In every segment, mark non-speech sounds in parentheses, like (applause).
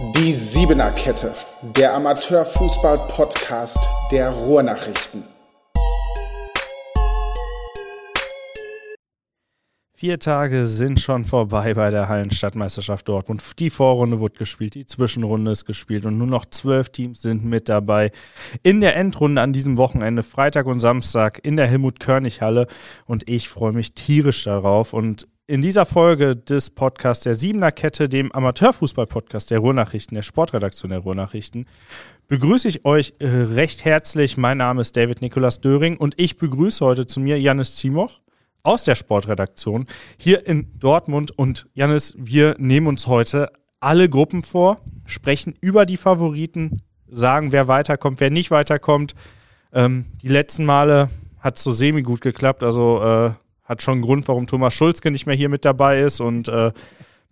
Die Siebener Kette, der Amateurfußball-Podcast der Ruhrnachrichten. Vier Tage sind schon vorbei bei der Hallenstadtmeisterschaft Dortmund. Die Vorrunde wurde gespielt, die Zwischenrunde ist gespielt und nur noch zwölf Teams sind mit dabei. In der Endrunde an diesem Wochenende, Freitag und Samstag, in der Helmut-Körnig-Halle. Und ich freue mich tierisch darauf. Und in dieser Folge des Podcasts der Siebener Kette, dem Amateurfußball-Podcast der Ruhrnachrichten, der Sportredaktion der Ruhrnachrichten, begrüße ich euch äh, recht herzlich. Mein Name ist David Nikolas Döring und ich begrüße heute zu mir Janis Zimoch aus der Sportredaktion hier in Dortmund. Und Janis, wir nehmen uns heute alle Gruppen vor, sprechen über die Favoriten, sagen, wer weiterkommt, wer nicht weiterkommt. Ähm, die letzten Male hat es so semi gut geklappt, also äh, hat schon einen Grund, warum Thomas Schulzke nicht mehr hier mit dabei ist und äh,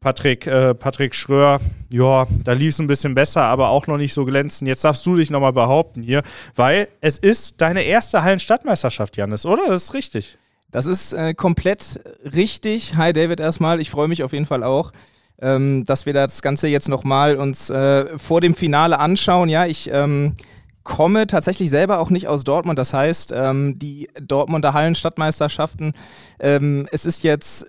Patrick, äh, Patrick Schröer, ja, da lief es ein bisschen besser, aber auch noch nicht so glänzend. Jetzt darfst du dich nochmal behaupten hier, weil es ist deine erste Hallenstadtmeisterschaft, Janis, oder? Das ist richtig. Das ist äh, komplett richtig. Hi David erstmal, ich freue mich auf jeden Fall auch, ähm, dass wir das Ganze jetzt nochmal uns äh, vor dem Finale anschauen. Ja, ich ähm, komme tatsächlich selber auch nicht aus Dortmund. Das heißt, ähm, die Dortmunder Hallenstadtmeisterschaften, ähm, es ist jetzt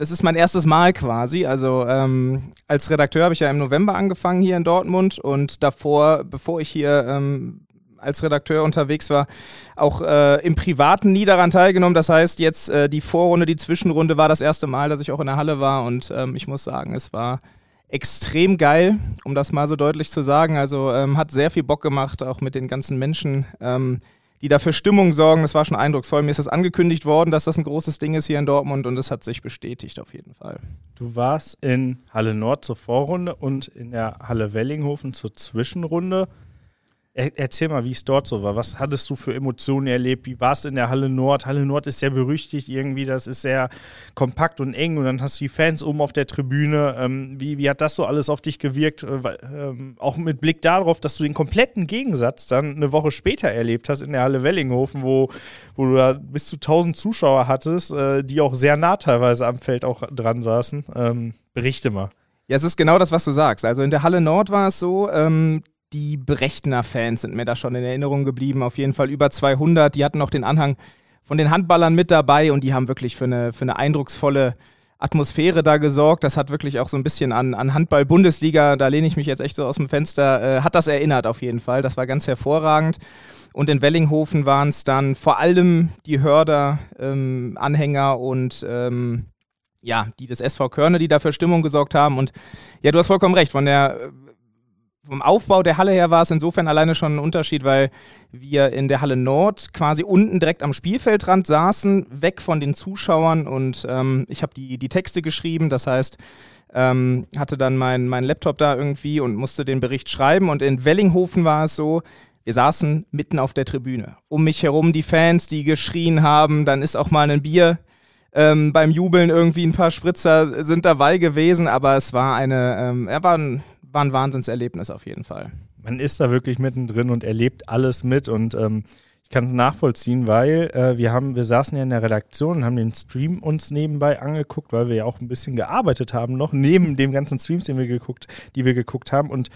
das ist mein erstes Mal quasi. Also ähm, als Redakteur habe ich ja im November angefangen hier in Dortmund und davor, bevor ich hier ähm, als Redakteur unterwegs war, auch äh, im Privaten nie daran teilgenommen. Das heißt, jetzt äh, die Vorrunde, die Zwischenrunde war das erste Mal, dass ich auch in der Halle war und ähm, ich muss sagen, es war extrem geil, um das mal so deutlich zu sagen. Also ähm, hat sehr viel Bock gemacht, auch mit den ganzen Menschen, ähm, die dafür Stimmung sorgen. Das war schon eindrucksvoll. Mir ist das angekündigt worden, dass das ein großes Ding ist hier in Dortmund und es hat sich bestätigt auf jeden Fall. Du warst in Halle Nord zur Vorrunde und in der Halle Wellinghofen zur Zwischenrunde. Er, erzähl mal, wie es dort so war. Was hattest du für Emotionen erlebt? Wie war es in der Halle Nord? Halle Nord ist sehr berüchtigt irgendwie, das ist sehr kompakt und eng und dann hast du die Fans oben auf der Tribüne. Ähm, wie, wie hat das so alles auf dich gewirkt? Äh, ähm, auch mit Blick darauf, dass du den kompletten Gegensatz dann eine Woche später erlebt hast in der Halle Wellinghofen, wo, wo du da bis zu 1000 Zuschauer hattest, äh, die auch sehr nah teilweise am Feld auch dran saßen. Ähm, berichte mal. Ja, es ist genau das, was du sagst. Also in der Halle Nord war es so, ähm, die Brechner-Fans sind mir da schon in Erinnerung geblieben. Auf jeden Fall über 200. Die hatten noch den Anhang von den Handballern mit dabei und die haben wirklich für eine, für eine eindrucksvolle Atmosphäre da gesorgt. Das hat wirklich auch so ein bisschen an, an Handball-Bundesliga, da lehne ich mich jetzt echt so aus dem Fenster, äh, hat das erinnert auf jeden Fall. Das war ganz hervorragend. Und in Wellinghofen waren es dann vor allem die Hörder-Anhänger ähm, und ähm, ja, die des SV Körne, die da für Stimmung gesorgt haben. Und ja, du hast vollkommen recht, von der vom Aufbau der Halle her war es insofern alleine schon ein Unterschied, weil wir in der Halle Nord quasi unten direkt am Spielfeldrand saßen, weg von den Zuschauern und ähm, ich habe die, die Texte geschrieben, das heißt, ähm, hatte dann meinen mein Laptop da irgendwie und musste den Bericht schreiben. Und in Wellinghofen war es so, wir saßen mitten auf der Tribüne. Um mich herum die Fans, die geschrien haben, dann ist auch mal ein Bier ähm, beim Jubeln irgendwie ein paar Spritzer sind dabei gewesen, aber es war eine, ähm, er war ein war ein Wahnsinnserlebnis auf jeden Fall. Man ist da wirklich mittendrin und erlebt alles mit und ähm, ich kann es nachvollziehen, weil äh, wir haben, wir saßen ja in der Redaktion und haben den Stream uns nebenbei angeguckt, weil wir ja auch ein bisschen gearbeitet haben noch (laughs) neben dem ganzen Streams, den wir geguckt, die wir geguckt haben und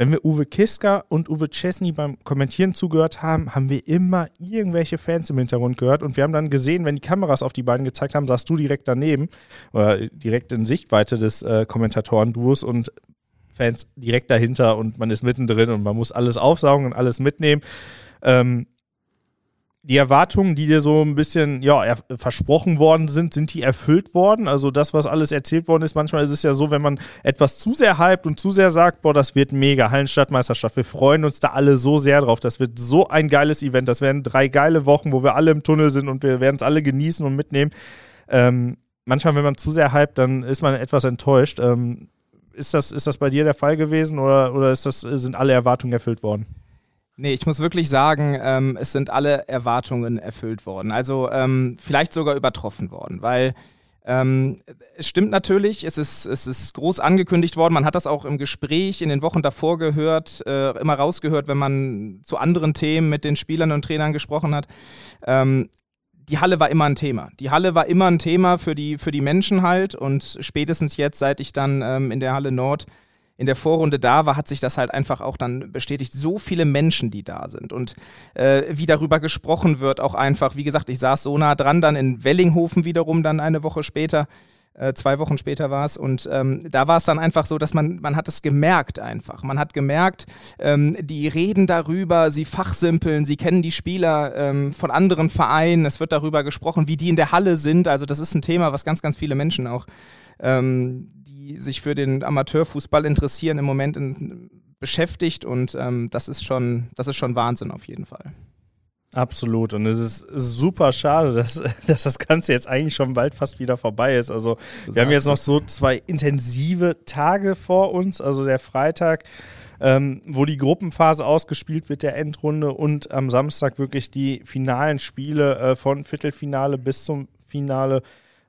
wenn wir Uwe Kiska und Uwe Chesney beim Kommentieren zugehört haben, haben wir immer irgendwelche Fans im Hintergrund gehört und wir haben dann gesehen, wenn die Kameras auf die beiden gezeigt haben, saßt du direkt daneben oder direkt in Sichtweite des äh, Kommentatoren-Duos und Fans direkt dahinter und man ist mittendrin und man muss alles aufsaugen und alles mitnehmen. Ähm, die Erwartungen, die dir so ein bisschen ja, versprochen worden sind, sind die erfüllt worden? Also das, was alles erzählt worden ist, manchmal ist es ja so, wenn man etwas zu sehr hypt und zu sehr sagt, boah, das wird mega, Hallenstadtmeisterschaft, wir freuen uns da alle so sehr drauf, das wird so ein geiles Event, das werden drei geile Wochen, wo wir alle im Tunnel sind und wir werden es alle genießen und mitnehmen. Ähm, manchmal, wenn man zu sehr hypt, dann ist man etwas enttäuscht. Ähm, ist das, ist das bei dir der Fall gewesen oder, oder ist das, sind alle Erwartungen erfüllt worden? Nee, ich muss wirklich sagen, ähm, es sind alle Erwartungen erfüllt worden. Also ähm, vielleicht sogar übertroffen worden, weil ähm, es stimmt natürlich, es ist, es ist groß angekündigt worden. Man hat das auch im Gespräch in den Wochen davor gehört, äh, immer rausgehört, wenn man zu anderen Themen mit den Spielern und Trainern gesprochen hat. Ähm, die Halle war immer ein Thema. Die Halle war immer ein Thema für die, für die Menschen halt und spätestens jetzt, seit ich dann ähm, in der Halle Nord in der Vorrunde da war, hat sich das halt einfach auch dann bestätigt. So viele Menschen, die da sind und äh, wie darüber gesprochen wird, auch einfach. Wie gesagt, ich saß so nah dran, dann in Wellinghofen wiederum, dann eine Woche später. Äh, zwei Wochen später war es und ähm, da war es dann einfach so, dass man, man hat es gemerkt einfach. Man hat gemerkt, ähm, die reden darüber, sie fachsimpeln, sie kennen die Spieler ähm, von anderen Vereinen, es wird darüber gesprochen, wie die in der Halle sind. Also das ist ein Thema, was ganz, ganz viele Menschen auch, ähm, die sich für den Amateurfußball interessieren, im Moment in, beschäftigt und ähm, das ist schon, das ist schon Wahnsinn auf jeden Fall. Absolut. Und es ist super schade, dass, (laughs) dass das Ganze jetzt eigentlich schon bald fast wieder vorbei ist. Also wir haben jetzt noch so zwei intensive Tage vor uns. Also der Freitag, ähm, wo die Gruppenphase ausgespielt wird, der Endrunde und am Samstag wirklich die finalen Spiele äh, von Viertelfinale bis zum Finale.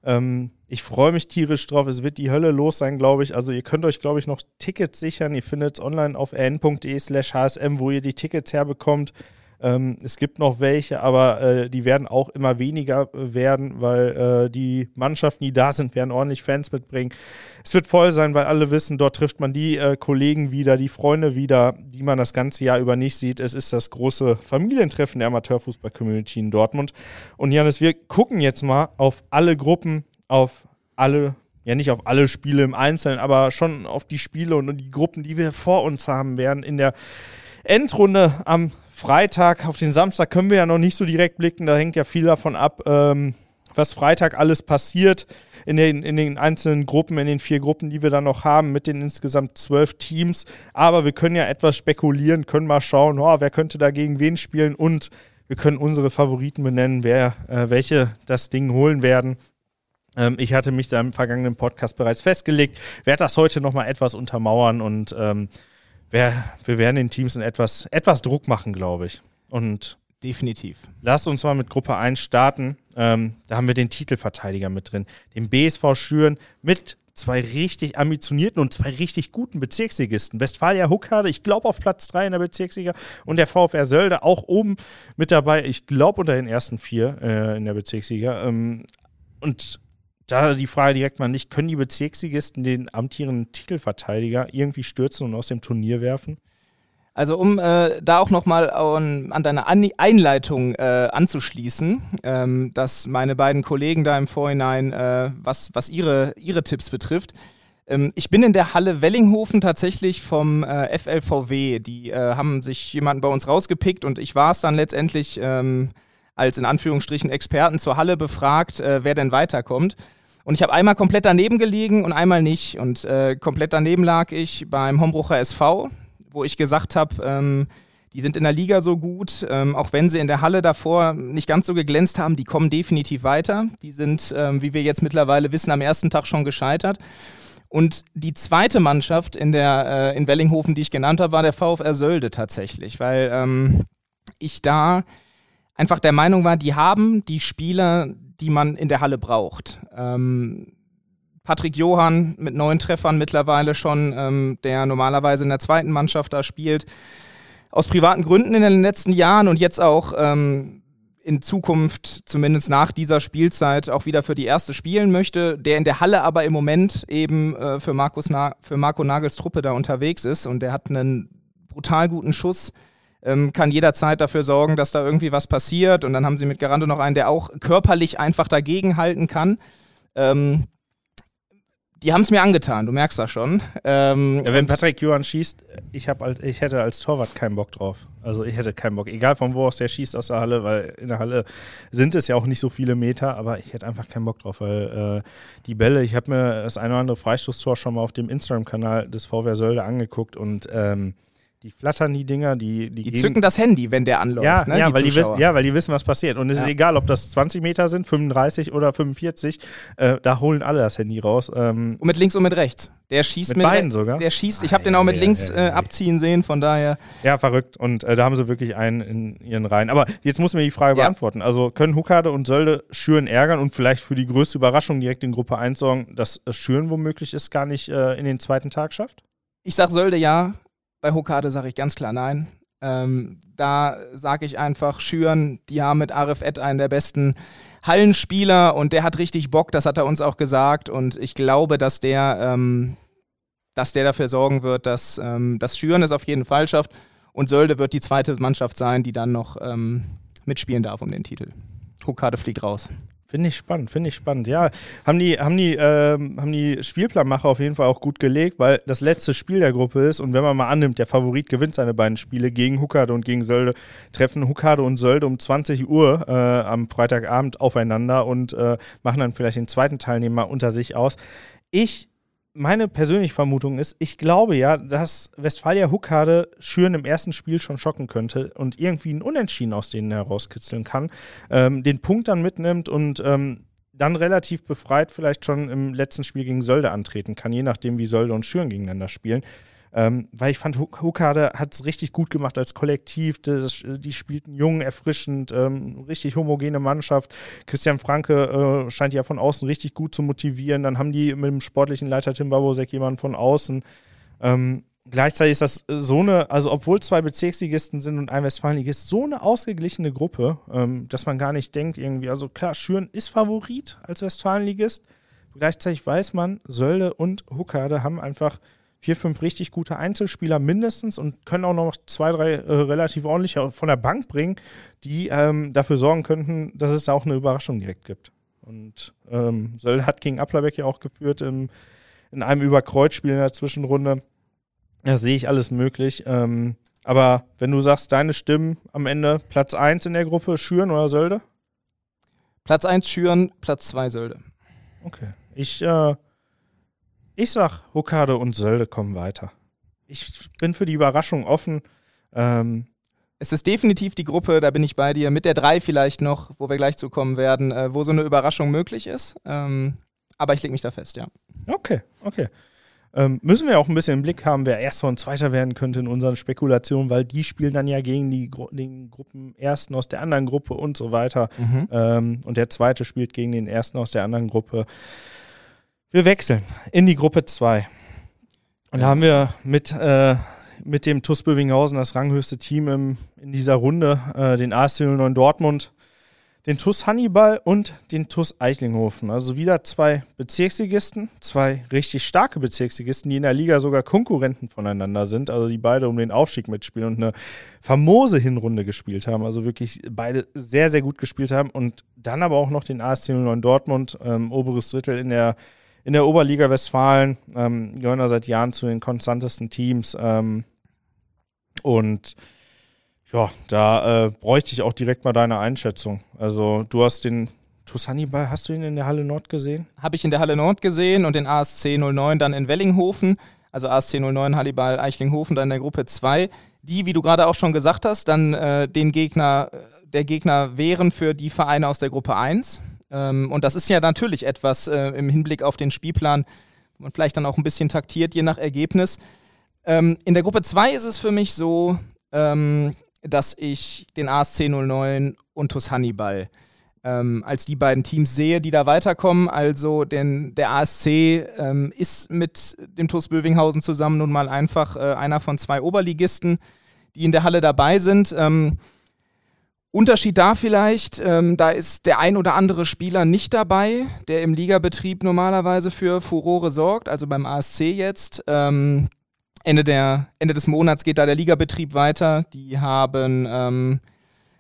Ähm, ich freue mich tierisch drauf. Es wird die Hölle los sein, glaube ich. Also ihr könnt euch, glaube ich, noch Tickets sichern. Ihr findet es online auf rn.de slash hsm, wo ihr die Tickets herbekommt. Ähm, es gibt noch welche, aber äh, die werden auch immer weniger werden, weil äh, die Mannschaften, die da sind, werden ordentlich Fans mitbringen. Es wird voll sein, weil alle wissen, dort trifft man die äh, Kollegen wieder, die Freunde wieder, die man das ganze Jahr über nicht sieht. Es ist das große Familientreffen der Amateurfußball-Community in Dortmund. Und Janis, wir gucken jetzt mal auf alle Gruppen, auf alle ja nicht auf alle Spiele im Einzelnen, aber schon auf die Spiele und die Gruppen, die wir vor uns haben werden in der Endrunde am Freitag auf den Samstag können wir ja noch nicht so direkt blicken. Da hängt ja viel davon ab, ähm, was Freitag alles passiert in den, in den einzelnen Gruppen, in den vier Gruppen, die wir dann noch haben, mit den insgesamt zwölf Teams. Aber wir können ja etwas spekulieren, können mal schauen, oh, wer könnte da gegen wen spielen und wir können unsere Favoriten benennen, wer, äh, welche das Ding holen werden. Ähm, ich hatte mich da im vergangenen Podcast bereits festgelegt, werde das heute nochmal etwas untermauern und ähm, wir, wir werden den Teams in etwas, etwas Druck machen, glaube ich. Und Definitiv. Lasst uns mal mit Gruppe 1 starten. Ähm, da haben wir den Titelverteidiger mit drin. Den BSV Schüren mit zwei richtig ambitionierten und zwei richtig guten Bezirksligisten. Westfalia Huckade, ich glaube auf Platz 3 in der Bezirksliga und der VfR Sölde auch oben mit dabei, ich glaube unter den ersten vier äh, in der Bezirksliga. Ähm, und da die Frage direkt mal nicht, können die Bezirksligisten den amtierenden Titelverteidiger irgendwie stürzen und aus dem Turnier werfen? Also um äh, da auch nochmal an, an deine an Einleitung äh, anzuschließen, ähm, dass meine beiden Kollegen da im Vorhinein, äh, was, was ihre, ihre Tipps betrifft, ähm, ich bin in der Halle Wellinghofen tatsächlich vom äh, FLVW. Die äh, haben sich jemanden bei uns rausgepickt und ich war es dann letztendlich ähm, als in Anführungsstrichen Experten zur Halle befragt, äh, wer denn weiterkommt. Und ich habe einmal komplett daneben gelegen und einmal nicht. Und äh, komplett daneben lag ich beim Hombrucher SV, wo ich gesagt habe, ähm, die sind in der Liga so gut, ähm, auch wenn sie in der Halle davor nicht ganz so geglänzt haben, die kommen definitiv weiter. Die sind, ähm, wie wir jetzt mittlerweile wissen, am ersten Tag schon gescheitert. Und die zweite Mannschaft in, der, äh, in Wellinghofen, die ich genannt habe, war der VfR Sölde tatsächlich, weil ähm, ich da einfach der Meinung war, die haben die Spieler, die man in der Halle braucht. Ähm, Patrick Johann mit neun Treffern mittlerweile schon, ähm, der normalerweise in der zweiten Mannschaft da spielt. Aus privaten Gründen in den letzten Jahren und jetzt auch ähm, in Zukunft, zumindest nach dieser Spielzeit, auch wieder für die erste spielen möchte, der in der Halle aber im Moment eben äh, für, Markus Na für Marco Nagels Truppe da unterwegs ist und der hat einen brutal guten Schuss ähm, kann jederzeit dafür sorgen, dass da irgendwie was passiert. Und dann haben sie mit Garando noch einen, der auch körperlich einfach dagegen halten kann. Ähm, die haben es mir angetan, du merkst das schon. Ähm, ja, wenn Patrick Johann schießt, ich, hab, ich hätte als Torwart keinen Bock drauf. Also ich hätte keinen Bock, egal von wo aus der schießt aus der Halle, weil in der Halle sind es ja auch nicht so viele Meter, aber ich hätte einfach keinen Bock drauf, weil äh, die Bälle, ich habe mir das eine oder andere Freistoßtor schon mal auf dem Instagram-Kanal des VW Sölde angeguckt und ähm, die flattern die Dinger, die die, die zücken das Handy, wenn der anläuft. Ja, ne, ja, weil die wissen, ja, weil die wissen, was passiert. Und es ja. ist egal, ob das 20 Meter sind, 35 oder 45, äh, da holen alle das Handy raus. Ähm und mit links und mit rechts. Der schießt mit, mit beiden sogar. Der schießt, ich habe den auch mit links äh, abziehen sehen, von daher. Ja, verrückt. Und äh, da haben sie wirklich einen in ihren Reihen. Aber jetzt muss mir die Frage beantworten. Also können Huckade und Sölde Schüren ärgern und vielleicht für die größte Überraschung direkt in Gruppe 1 sorgen, dass Schüren womöglich es gar nicht äh, in den zweiten Tag schafft? Ich sag Sölde ja, bei Hokade sage ich ganz klar nein. Ähm, da sage ich einfach, Schüren, die haben mit Arif Ed einen der besten Hallenspieler und der hat richtig Bock, das hat er uns auch gesagt und ich glaube, dass der ähm, dass der dafür sorgen wird, dass ähm, das Schüren es auf jeden Fall schafft. Und Sölde wird die zweite Mannschaft sein, die dann noch ähm, mitspielen darf um den Titel. Huckade fliegt raus. Finde ich spannend, finde ich spannend. Ja, haben die, haben die, ähm, haben die Spielplanmacher auf jeden Fall auch gut gelegt, weil das letzte Spiel der Gruppe ist und wenn man mal annimmt, der Favorit gewinnt seine beiden Spiele gegen Huckade und gegen Sölde, treffen Huckade und Sölde um 20 Uhr äh, am Freitagabend aufeinander und äh, machen dann vielleicht den zweiten Teilnehmer unter sich aus. Ich meine persönliche Vermutung ist, ich glaube ja, dass Westfalia Huckade Schüren im ersten Spiel schon schocken könnte und irgendwie einen Unentschieden aus denen herauskitzeln kann, ähm, den Punkt dann mitnimmt und ähm, dann relativ befreit vielleicht schon im letzten Spiel gegen Sölde antreten kann, je nachdem, wie Sölde und Schüren gegeneinander spielen. Ähm, weil ich fand, Hukade hat es richtig gut gemacht als Kollektiv. Das, die spielten jung, erfrischend, ähm, richtig homogene Mannschaft. Christian Franke äh, scheint ja von außen richtig gut zu motivieren. Dann haben die mit dem sportlichen Leiter Tim Babosek jemanden von außen. Ähm, gleichzeitig ist das so eine, also obwohl zwei Bezirksligisten sind und ein Westfalenligist, so eine ausgeglichene Gruppe, ähm, dass man gar nicht denkt irgendwie, also klar, Schüren ist Favorit als Westfalenligist. Gleichzeitig weiß man, Sölde und Huckade haben einfach vier, fünf richtig gute Einzelspieler mindestens und können auch noch zwei, drei äh, relativ ordentliche von der Bank bringen, die ähm, dafür sorgen könnten, dass es da auch eine Überraschung direkt gibt. Und ähm, Söll hat gegen Applerbeck ja auch geführt im, in einem Überkreuzspiel in der Zwischenrunde. Da sehe ich alles möglich. Ähm, aber wenn du sagst, deine Stimmen am Ende Platz 1 in der Gruppe, Schüren oder Sölde? Platz 1 Schüren, Platz 2 Sölde. Okay. Ich äh, ich sag, Hokkade und Sölde kommen weiter. Ich bin für die Überraschung offen. Ähm, es ist definitiv die Gruppe, da bin ich bei dir, mit der drei vielleicht noch, wo wir gleich zu kommen werden, äh, wo so eine Überraschung möglich ist. Ähm, aber ich lege mich da fest, ja. Okay, okay. Ähm, müssen wir auch ein bisschen im Blick haben, wer Erster und Zweiter werden könnte in unseren Spekulationen, weil die spielen dann ja gegen die Gru den Gruppen Ersten aus der anderen Gruppe und so weiter. Mhm. Ähm, und der Zweite spielt gegen den Ersten aus der anderen Gruppe. Wir wechseln in die Gruppe 2. Und da haben wir mit, äh, mit dem TuS Bövinghausen das ranghöchste Team im, in dieser Runde, äh, den ASC 09 Dortmund, den TuS Hannibal und den TuS Eichlinghofen. Also wieder zwei Bezirksligisten, zwei richtig starke Bezirksligisten, die in der Liga sogar Konkurrenten voneinander sind, also die beide um den Aufstieg mitspielen und eine famose Hinrunde gespielt haben, also wirklich beide sehr, sehr gut gespielt haben und dann aber auch noch den ASC 09 Dortmund, ähm, oberes Drittel in der in der Oberliga Westfalen, ähm, gehören da seit Jahren zu den konstantesten Teams. Ähm, und ja, da äh, bräuchte ich auch direkt mal deine Einschätzung. Also du hast den TuS Hannibal, hast du ihn in der Halle Nord gesehen? Habe ich in der Halle Nord gesehen und den ASC 09 dann in Wellinghofen. Also ASC 09 Hannibal Eichlinghofen dann in der Gruppe 2. Die, wie du gerade auch schon gesagt hast, dann äh, den Gegner, der Gegner wären für die Vereine aus der Gruppe 1. Ähm, und das ist ja natürlich etwas äh, im Hinblick auf den Spielplan, wo man vielleicht dann auch ein bisschen taktiert, je nach Ergebnis. Ähm, in der Gruppe 2 ist es für mich so, ähm, dass ich den ASC 09 und TuS Hannibal ähm, als die beiden Teams sehe, die da weiterkommen. Also denn der ASC ähm, ist mit dem TuS Bövinghausen zusammen nun mal einfach äh, einer von zwei Oberligisten, die in der Halle dabei sind. Unterschied da vielleicht, ähm, da ist der ein oder andere Spieler nicht dabei, der im Ligabetrieb normalerweise für Furore sorgt, also beim ASC jetzt. Ähm, Ende, der, Ende des Monats geht da der Ligabetrieb weiter. Die haben, ähm,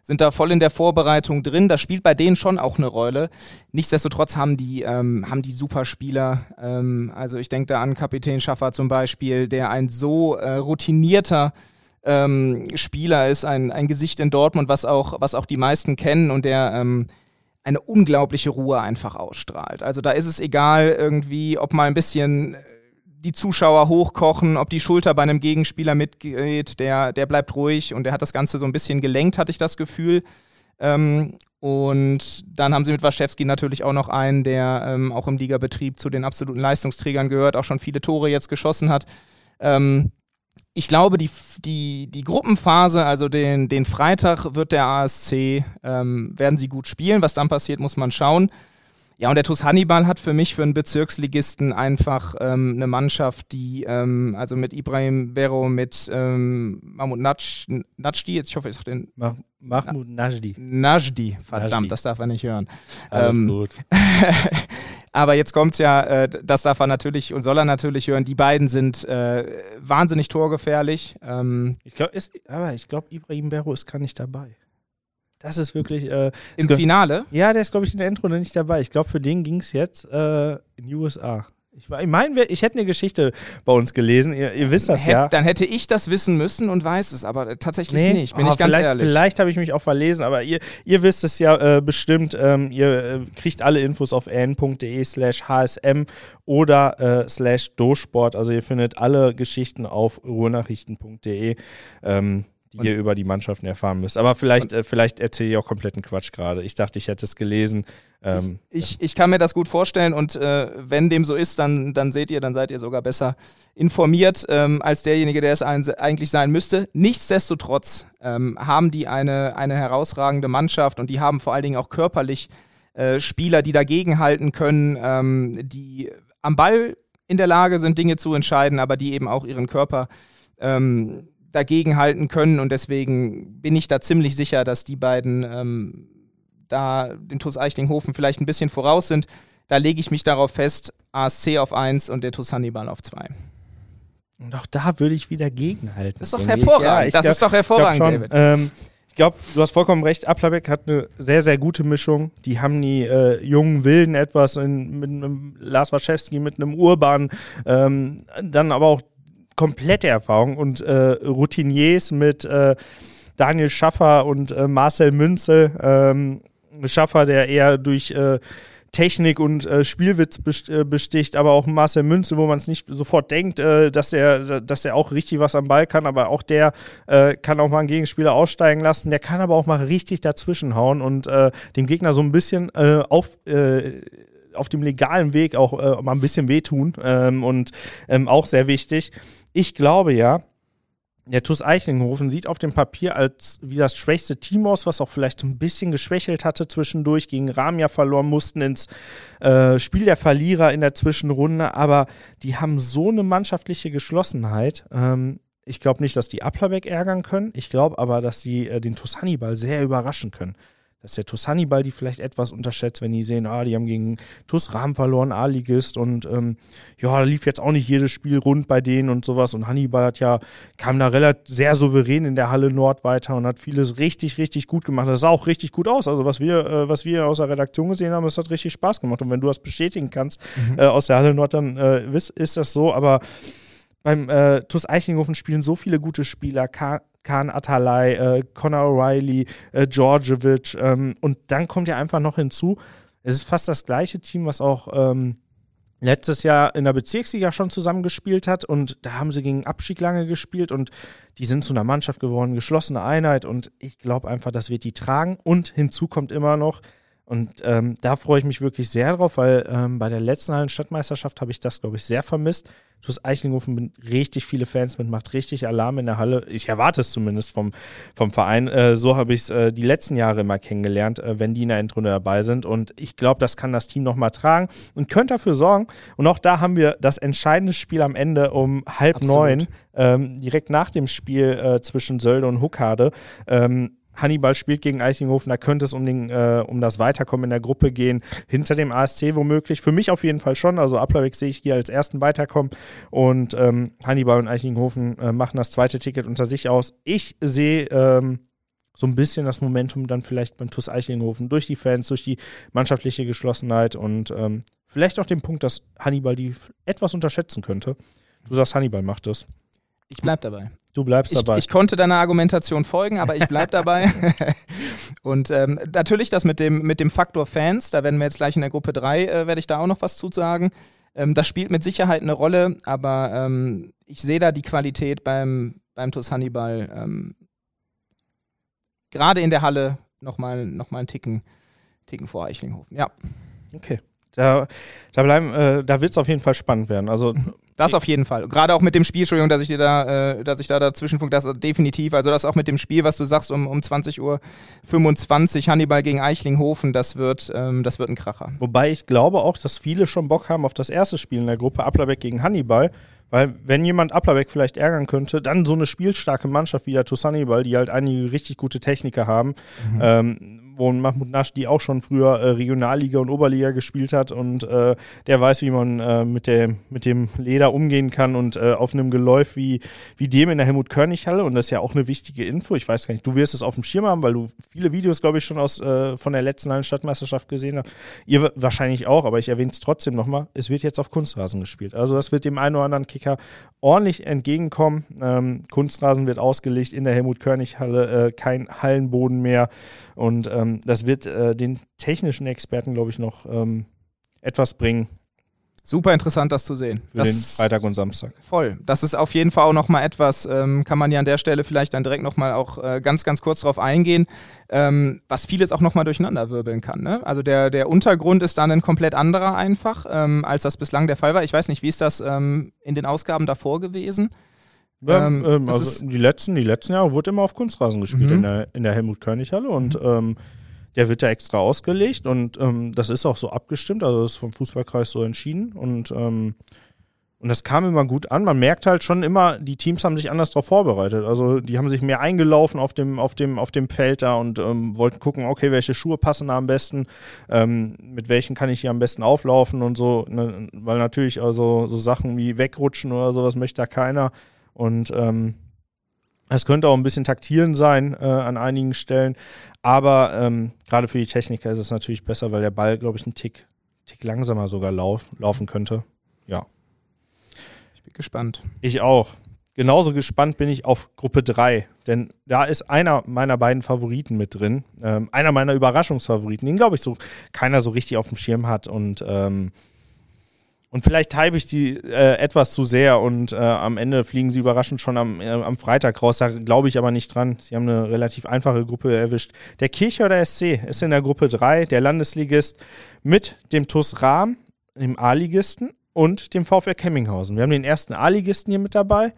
sind da voll in der Vorbereitung drin. Das spielt bei denen schon auch eine Rolle. Nichtsdestotrotz haben die, ähm, haben die super Spieler. Ähm, also ich denke da an Kapitän Schaffer zum Beispiel, der ein so äh, routinierter ähm, Spieler ist, ein, ein Gesicht in Dortmund, was auch, was auch die meisten kennen und der ähm, eine unglaubliche Ruhe einfach ausstrahlt. Also da ist es egal irgendwie, ob mal ein bisschen äh, die Zuschauer hochkochen, ob die Schulter bei einem Gegenspieler mitgeht, der, der bleibt ruhig und der hat das Ganze so ein bisschen gelenkt, hatte ich das Gefühl. Ähm, und dann haben sie mit Waschewski natürlich auch noch einen, der ähm, auch im Ligabetrieb zu den absoluten Leistungsträgern gehört, auch schon viele Tore jetzt geschossen hat. Ähm, ich glaube, die, die, die Gruppenphase, also den, den Freitag wird der ASC, ähm, werden sie gut spielen. Was dann passiert, muss man schauen. Ja, und der TuS Hannibal hat für mich, für einen Bezirksligisten, einfach ähm, eine Mannschaft, die, ähm, also mit Ibrahim Vero, mit ähm, Mahmoud Najdi, jetzt ich hoffe, ich sage den. Mah Mahmoud Najdi. Najdi, verdammt, Najdi. das darf er nicht hören. Alles ähm, gut. (laughs) (laughs) Aber jetzt kommt es ja, äh, das darf er natürlich und soll er natürlich hören. Die beiden sind äh, wahnsinnig torgefährlich. Ähm, ich glaube, aber ich glaube, Ibrahim Berro ist gar nicht dabei. Das ist wirklich. Äh, Im Finale? Ja, der ist, glaube ich, in der Endrunde nicht dabei. Ich glaube, für den ging es jetzt äh, in die USA. Ich, ich meine, ich hätte eine Geschichte bei uns gelesen. Ihr, ihr wisst das Hätt, ja. Dann hätte ich das wissen müssen und weiß es, aber tatsächlich nee? nicht. Bin oh, ich ganz vielleicht, ehrlich. Vielleicht habe ich mich auch verlesen, aber ihr, ihr wisst es ja äh, bestimmt. Ähm, ihr äh, kriegt alle Infos auf n.de/slash hsm oder äh, slash dosport. Also ihr findet alle Geschichten auf ruhrnachrichten.de. Ähm, die und ihr über die Mannschaften erfahren müsst. Aber vielleicht, äh, vielleicht erzähle ich auch kompletten Quatsch gerade. Ich dachte, ich hätte es gelesen. Ähm, ich, ich, ich, kann mir das gut vorstellen und äh, wenn dem so ist, dann, dann seht ihr, dann seid ihr sogar besser informiert ähm, als derjenige, der es ein, eigentlich sein müsste. Nichtsdestotrotz ähm, haben die eine, eine herausragende Mannschaft und die haben vor allen Dingen auch körperlich äh, Spieler, die dagegenhalten können, ähm, die am Ball in der Lage sind, Dinge zu entscheiden, aber die eben auch ihren Körper ähm, dagegen halten können. Und deswegen bin ich da ziemlich sicher, dass die beiden ähm, da den TuS Eichlinghofen vielleicht ein bisschen voraus sind. Da lege ich mich darauf fest, ASC auf 1 und der TuS Hannibal auf 2. Und auch da würde ich wieder gegenhalten. Das ist doch hervorragend. Ja, das glaub, ist doch hervorragend, David. Ähm, ich glaube, du hast vollkommen recht. Applerbeck hat eine sehr, sehr gute Mischung. Die haben die äh, jungen Wilden etwas in, mit einem Lars Waschewski, mit einem Urban, ähm, dann aber auch komplette Erfahrung und äh, Routiniers mit äh, Daniel Schaffer und äh, Marcel Münzel. Ähm, Schaffer, der eher durch äh, Technik und äh, Spielwitz äh, besticht, aber auch Marcel Münzel, wo man es nicht sofort denkt, äh, dass er dass er auch richtig was am Ball kann, aber auch der äh, kann auch mal einen Gegenspieler aussteigen lassen, der kann aber auch mal richtig dazwischenhauen und äh, dem Gegner so ein bisschen auf auf dem legalen Weg auch mal ein bisschen wehtun ähm, und ähm, auch sehr wichtig ich glaube ja, der TuS Eichlinghofen sieht auf dem Papier als wie das schwächste Team aus, was auch vielleicht ein bisschen geschwächelt hatte zwischendurch, gegen Ramia verloren, mussten ins äh, Spiel der Verlierer in der Zwischenrunde, aber die haben so eine mannschaftliche Geschlossenheit. Ähm, ich glaube nicht, dass die Applerbeck ärgern können. Ich glaube aber, dass sie äh, den TuS Hannibal sehr überraschen können dass der TuS Hannibal die vielleicht etwas unterschätzt, wenn die sehen, ah, die haben gegen TuS Rahm verloren, A-Ligist und ähm, ja, da lief jetzt auch nicht jedes Spiel rund bei denen und sowas und Hannibal hat ja, kam da relativ sehr souverän in der Halle Nord weiter und hat vieles richtig, richtig gut gemacht. Das sah auch richtig gut aus. Also was wir, äh, was wir aus der Redaktion gesehen haben, es hat richtig Spaß gemacht und wenn du das bestätigen kannst mhm. äh, aus der Halle Nord, dann äh, ist, ist das so, aber beim äh, TuS Eichlinghofen spielen so viele gute Spieler. Ka Khan Atalay, äh, Conor O'Reilly, äh, Georgievich ähm, und dann kommt ja einfach noch hinzu, es ist fast das gleiche Team, was auch ähm, letztes Jahr in der Bezirksliga schon zusammengespielt hat und da haben sie gegen Abstieg lange gespielt und die sind zu einer Mannschaft geworden, geschlossene Einheit und ich glaube einfach, das wird die tragen und hinzu kommt immer noch, und ähm, da freue ich mich wirklich sehr drauf, weil ähm, bei der letzten Hallen Stadtmeisterschaft habe ich das, glaube ich, sehr vermisst. TuS Eichlinghofen sind richtig viele Fans mit, macht richtig Alarm in der Halle. Ich erwarte es zumindest vom, vom Verein. Äh, so habe ich es äh, die letzten Jahre immer kennengelernt, äh, wenn die in der Endrunde dabei sind. Und ich glaube, das kann das Team nochmal tragen und könnte dafür sorgen. Und auch da haben wir das entscheidende Spiel am Ende um halb Absolut. neun, ähm, direkt nach dem Spiel äh, zwischen Sölde und Huckade. Ähm, Hannibal spielt gegen Eichlinghofen, da könnte es um, den, äh, um das Weiterkommen in der Gruppe gehen, hinter dem ASC womöglich. Für mich auf jeden Fall schon, also Applerbeck sehe ich hier als ersten Weiterkommen und ähm, Hannibal und Eichlinghofen äh, machen das zweite Ticket unter sich aus. Ich sehe ähm, so ein bisschen das Momentum dann vielleicht beim TuS Eichlinghofen durch die Fans, durch die mannschaftliche Geschlossenheit und ähm, vielleicht auch den Punkt, dass Hannibal die etwas unterschätzen könnte. Du sagst, Hannibal macht das. Ich bleib dabei. Du bleibst dabei. Ich, ich konnte deiner Argumentation folgen, aber ich bleib dabei. (laughs) und ähm, natürlich das mit dem, mit dem Faktor Fans, da werden wir jetzt gleich in der Gruppe 3, äh, werde ich da auch noch was zu sagen. Ähm, das spielt mit Sicherheit eine Rolle, aber ähm, ich sehe da die Qualität beim, beim TuS Hannibal ähm, gerade in der Halle nochmal noch mal einen Ticken, Ticken vor Eichlinghofen. Ja. Okay. Da, da, äh, da wird es auf jeden Fall spannend werden. Also das auf jeden Fall. Gerade auch mit dem Spiel, Entschuldigung, dass ich dir da, äh, dass ich da dazwischenfunk, das definitiv. Also das auch mit dem Spiel, was du sagst, um, um 20 Uhr 25 Hannibal gegen Eichlinghofen, das wird, ähm, das wird ein Kracher. Wobei ich glaube auch, dass viele schon Bock haben auf das erste Spiel in der Gruppe Applerbeck gegen Hannibal. Weil wenn jemand Applerbeck vielleicht ärgern könnte, dann so eine spielstarke Mannschaft wie der TuS Hannibal, die halt einige richtig gute Techniker haben, mhm. ähm, wo Mahmoud Nasch, auch schon früher äh, Regionalliga und Oberliga gespielt hat und äh, der weiß, wie man äh, mit, der, mit dem Leder umgehen kann und äh, auf einem Geläuf wie, wie dem in der Helmut-Körnig-Halle und das ist ja auch eine wichtige Info, ich weiß gar nicht, du wirst es auf dem Schirm haben, weil du viele Videos, glaube ich, schon aus, äh, von der letzten Hallenstadtmeisterschaft gesehen hast, ihr wahrscheinlich auch, aber ich erwähne es trotzdem nochmal, es wird jetzt auf Kunstrasen gespielt, also das wird dem einen oder anderen Kicker ordentlich entgegenkommen, ähm, Kunstrasen wird ausgelegt in der Helmut-Körnig-Halle, äh, kein Hallenboden mehr und ähm, das wird äh, den technischen Experten, glaube ich, noch ähm, etwas bringen. Super interessant, das zu sehen. Für das den Freitag und Samstag. Voll. Das ist auf jeden Fall auch nochmal etwas, ähm, kann man ja an der Stelle vielleicht dann direkt nochmal auch äh, ganz, ganz kurz drauf eingehen, ähm, was vieles auch nochmal durcheinander wirbeln kann. Ne? Also der, der Untergrund ist dann ein komplett anderer einfach, ähm, als das bislang der Fall war. Ich weiß nicht, wie ist das ähm, in den Ausgaben davor gewesen? Ja, ähm, ähm also die letzten, die letzten Jahre wurde immer auf Kunstrasen gespielt mhm. in der, in der Helmut-Körnig-Halle und mhm. Der wird da extra ausgelegt und ähm, das ist auch so abgestimmt, also das ist vom Fußballkreis so entschieden und ähm, und das kam immer gut an. Man merkt halt schon immer, die Teams haben sich anders darauf vorbereitet. Also die haben sich mehr eingelaufen auf dem, auf dem, auf dem Feld da und ähm, wollten gucken, okay, welche Schuhe passen da am besten, ähm, mit welchen kann ich hier am besten auflaufen und so. Ne? Weil natürlich also so Sachen wie wegrutschen oder sowas möchte da keiner. Und ähm, es könnte auch ein bisschen taktieren sein äh, an einigen Stellen. Aber ähm, gerade für die Techniker ist es natürlich besser, weil der Ball, glaube ich, einen Tick, Tick langsamer sogar lauf, laufen könnte. Ja. Ich bin gespannt. Ich auch. Genauso gespannt bin ich auf Gruppe 3, denn da ist einer meiner beiden Favoriten mit drin. Ähm, einer meiner Überraschungsfavoriten, den, glaube ich, so keiner so richtig auf dem Schirm hat. Und ähm, und vielleicht treibe ich die äh, etwas zu sehr und äh, am Ende fliegen sie überraschend schon am, äh, am Freitag raus. Da glaube ich aber nicht dran. Sie haben eine relativ einfache Gruppe erwischt. Der Kirchhörder SC ist in der Gruppe 3, der Landesligist mit dem TUS Rahm, dem A-Ligisten und dem VfR Kemminghausen. Wir haben den ersten A-Ligisten hier mit dabei,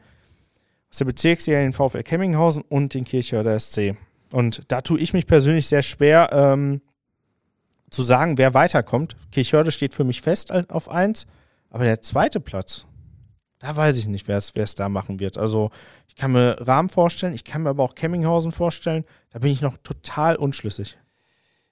aus der Bezirksliga den VfR Kemminghausen und den Kirchhörder SC. Und da tue ich mich persönlich sehr schwer, ähm, zu sagen, wer weiterkommt. Kirchhörde steht für mich fest auf 1. Aber der zweite Platz, da weiß ich nicht, wer es da machen wird. Also ich kann mir Rahmen vorstellen, ich kann mir aber auch Kemminghausen vorstellen. Da bin ich noch total unschlüssig.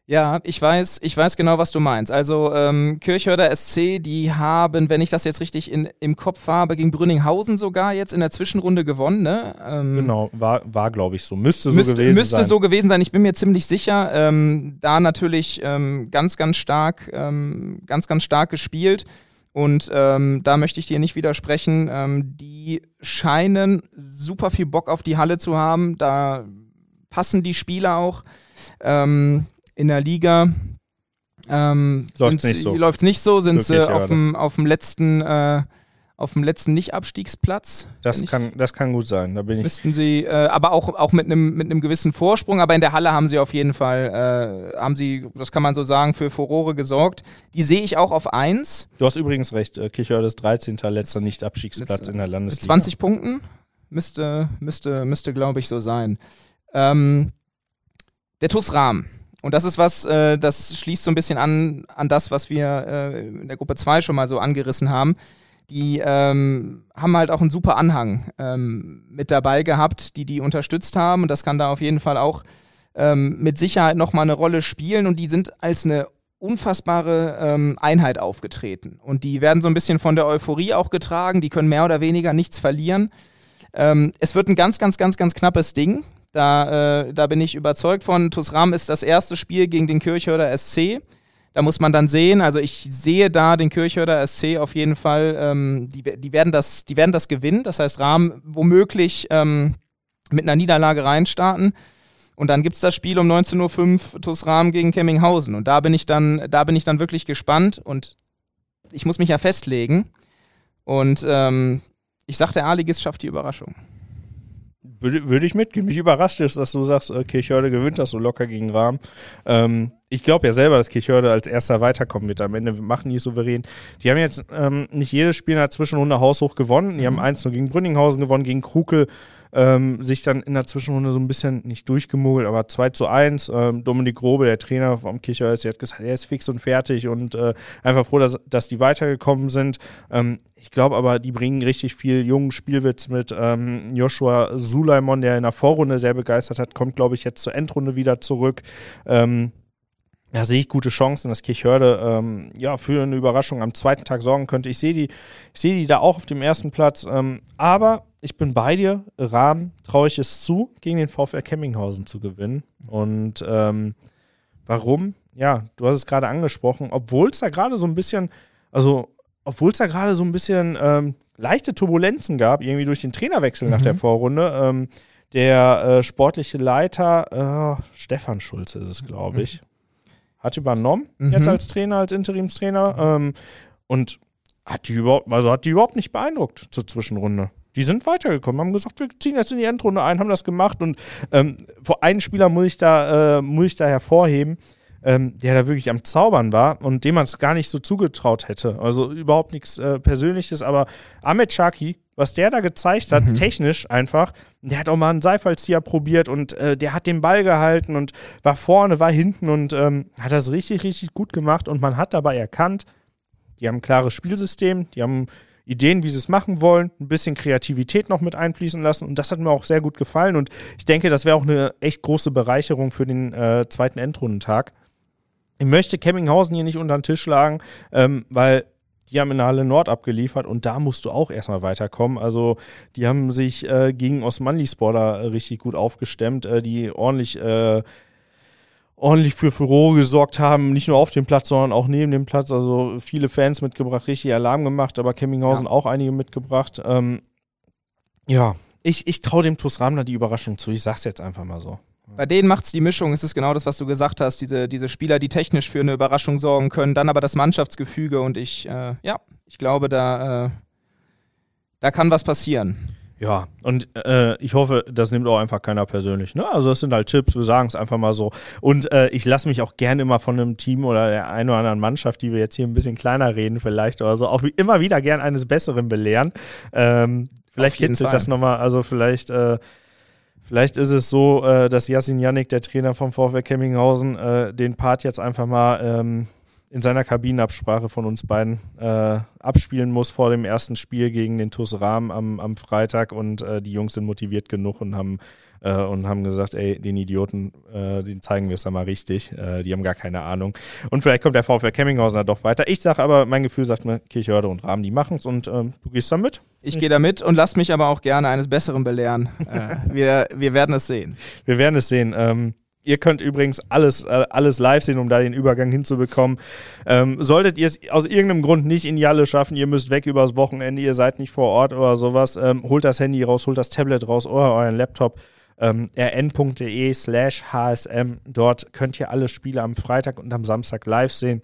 Ja, ich weiß, ich weiß genau, was du meinst. Also ähm, Kirchhörder SC, die haben, wenn ich das jetzt richtig in, im Kopf habe, gegen Brünninghausen sogar jetzt in der Zwischenrunde gewonnen. Ne? Ähm, genau, war, war glaube ich so. Müsste so müsste, gewesen müsste sein. Müsste so gewesen sein, ich bin mir ziemlich sicher. Ähm, da natürlich ähm, ganz, ganz stark, ähm, ganz, ganz stark gespielt. Und ähm, da möchte ich dir nicht widersprechen. Ähm, die scheinen super viel Bock auf die Halle zu haben. Da passen die Spieler auch. Ähm, in der Liga ähm, läuft es nicht so. Läuft's nicht so, sind sie auf dem, auf dem letzten äh, auf dem letzten Nicht-Abstiegsplatz. Das kann, das kann gut sein. Da bin ich. Müssten sie, äh, aber auch, auch mit einem mit gewissen Vorsprung. Aber in der Halle haben sie auf jeden Fall, äh, haben sie, das kann man so sagen, für Furore gesorgt. Die sehe ich auch auf 1. Du hast übrigens recht. Äh, Kirchhörde ist 13. letzter Nicht-Abstiegsplatz in der Landesliga. 20 Punkten müsste, müsste, müsste glaube ich, so sein. Ähm, der TUS Rahm. Und das ist was, äh, das schließt so ein bisschen an, an das, was wir äh, in der Gruppe 2 schon mal so angerissen haben die ähm, haben halt auch einen super Anhang ähm, mit dabei gehabt, die die unterstützt haben. Und das kann da auf jeden Fall auch ähm, mit Sicherheit nochmal eine Rolle spielen. Und die sind als eine unfassbare ähm, Einheit aufgetreten. Und die werden so ein bisschen von der Euphorie auch getragen. Die können mehr oder weniger nichts verlieren. Ähm, es wird ein ganz, ganz, ganz, ganz knappes Ding. Da, äh, da bin ich überzeugt von. Tusram ist das erste Spiel gegen den Kirchhörder SC. Da muss man dann sehen, also ich sehe da den Kirchhörder SC auf jeden Fall, ähm, die, die, werden das, die werden das gewinnen. Das heißt, Rahmen womöglich ähm, mit einer Niederlage reinstarten. Und dann gibt es das Spiel um 19.05 Uhr TuS Rahmen gegen Kemminghausen. Und da bin ich dann, da bin ich dann wirklich gespannt und ich muss mich ja festlegen. Und ähm, ich sag, der A-Ligist schafft die Überraschung. Würde, würde ich mitgehen. Mich überrascht ist, dass du sagst, äh, Kirchhörde gewinnt das so locker gegen Rahmen. Ähm, ich glaube ja selber, dass Kirchhörde als erster weiterkommen wird. Am Ende machen die souverän. Die haben jetzt ähm, nicht jedes Spiel in der Zwischenrunde haushoch gewonnen. Die mhm. haben 1 nur gegen Brünninghausen gewonnen, gegen Krukel ähm, sich dann in der Zwischenrunde so ein bisschen nicht durchgemogelt, aber 2 zu 1. Ähm, Dominik Grobe, der Trainer vom Kirchhörder, hat gesagt, er ist fix und fertig und äh, einfach froh, dass, dass die weitergekommen sind. Ähm, ich glaube aber, die bringen richtig viel jungen Spielwitz mit. Ähm, Joshua Sulaimon, der in der Vorrunde sehr begeistert hat, kommt, glaube ich, jetzt zur Endrunde wieder zurück. Ähm, da sehe ich gute Chancen, dass Kirchhörde ähm, ja, für eine Überraschung am zweiten Tag sorgen könnte. Ich sehe die, ich sehe die da auch auf dem ersten Platz. Ähm, aber ich bin bei dir. Rahmen traue ich es zu, gegen den VfR Kemminghausen zu gewinnen. Und ähm, warum? Ja, du hast es gerade angesprochen, obwohl es da gerade so ein bisschen, also obwohl es da gerade so ein bisschen ähm, leichte Turbulenzen gab, irgendwie durch den Trainerwechsel mhm. nach der Vorrunde. Ähm, der äh, sportliche Leiter, äh, Stefan Schulze ist es, glaube ich, hat übernommen, mhm. jetzt als Trainer, als Interimstrainer. Ähm, und hat die überhaupt, also hat die überhaupt nicht beeindruckt zur Zwischenrunde. Die sind weitergekommen, haben gesagt, wir ziehen jetzt in die Endrunde ein, haben das gemacht und ähm, vor einen Spieler muss ich da, äh, muss ich da hervorheben, ähm, der da wirklich am Zaubern war und dem man es gar nicht so zugetraut hätte. Also überhaupt nichts äh, Persönliches, aber Ahmed Shaki, was der da gezeigt hat, mhm. technisch einfach, der hat auch mal einen Seifalzieher probiert und äh, der hat den Ball gehalten und war vorne, war hinten und ähm, hat das richtig, richtig gut gemacht und man hat dabei erkannt, die haben ein klares Spielsystem, die haben Ideen, wie sie es machen wollen, ein bisschen Kreativität noch mit einfließen lassen und das hat mir auch sehr gut gefallen und ich denke, das wäre auch eine echt große Bereicherung für den äh, zweiten Endrundentag. Ich möchte Kemminghausen hier nicht unter den Tisch schlagen, ähm, weil die haben in der Halle Nord abgeliefert und da musst du auch erstmal weiterkommen. Also die haben sich äh, gegen Osmanlispor da richtig gut aufgestemmt, äh, die ordentlich, äh, ordentlich für Furore gesorgt haben, nicht nur auf dem Platz, sondern auch neben dem Platz. Also viele Fans mitgebracht, richtig Alarm gemacht, aber Kemminghausen ja. auch einige mitgebracht. Ähm, ja, ich, ich traue dem TuS Ramler die Überraschung zu. Ich sag's jetzt einfach mal so. Bei denen macht es die Mischung, es ist genau das, was du gesagt hast, diese, diese Spieler, die technisch für eine Überraschung sorgen können, dann aber das Mannschaftsgefüge und ich, äh, ja, ich glaube, da, äh, da kann was passieren. Ja, und äh, ich hoffe, das nimmt auch einfach keiner persönlich. Ne? Also das sind halt Tipps, wir sagen es einfach mal so. Und äh, ich lasse mich auch gerne immer von einem Team oder der einen oder anderen Mannschaft, die wir jetzt hier ein bisschen kleiner reden vielleicht oder so, auch wie, immer wieder gern eines Besseren belehren. Ähm, vielleicht kitzelt das nochmal, also vielleicht äh, Vielleicht ist es so, äh, dass Yasin Yannick, der Trainer vom VfL Kemminghausen, äh, den Part jetzt einfach mal ähm, in seiner Kabinenabsprache von uns beiden äh, abspielen muss vor dem ersten Spiel gegen den TuS Rahm am, am Freitag. Und äh, die Jungs sind motiviert genug und haben äh, und haben gesagt, ey, den Idioten, äh, den zeigen wir es da mal richtig. Äh, die haben gar keine Ahnung. Und vielleicht kommt der VfL Kemminghausen da doch weiter. Ich sage aber, mein Gefühl sagt mir, Kirchhörde und Rahmen, die machen es und ähm, du gehst da mit. Ich gehe da mit und lass mich aber auch gerne eines Besseren belehren. Äh, (laughs) wir, wir werden es sehen. Wir werden es sehen. Ähm, Ihr könnt übrigens alles, äh, alles live sehen, um da den Übergang hinzubekommen. Ähm, solltet ihr es aus irgendeinem Grund nicht in die Halle schaffen, ihr müsst weg übers Wochenende, ihr seid nicht vor Ort oder sowas, ähm, holt das Handy raus, holt das Tablet raus oder euren Laptop ähm, rn.de slash hsm. Dort könnt ihr alle Spiele am Freitag und am Samstag live sehen.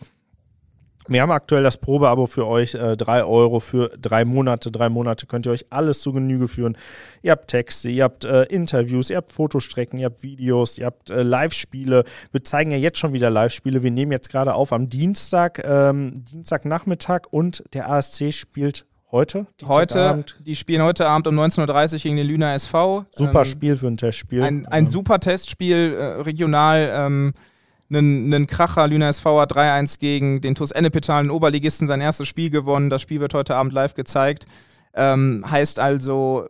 Wir haben aktuell das Probeabo für euch, äh, drei Euro für drei Monate. Drei Monate könnt ihr euch alles zu Genüge führen. Ihr habt Texte, ihr habt äh, Interviews, ihr habt Fotostrecken, ihr habt Videos, ihr habt äh, Live-Spiele. Wir zeigen ja jetzt schon wieder Live-Spiele. Wir nehmen jetzt gerade auf am Dienstag, ähm, Dienstagnachmittag und der ASC spielt Heute? Heute, die spielen heute Abend um 19.30 Uhr gegen den Lüner SV. Super ähm, Spiel für ein Testspiel. Ein, ein ähm. super Testspiel, äh, regional. Ähm, einen, Kracher, Lüner SV hat 3-1 gegen den TuS Ennepetal, einen Oberligisten, sein erstes Spiel gewonnen. Das Spiel wird heute Abend live gezeigt. Ähm, heißt also,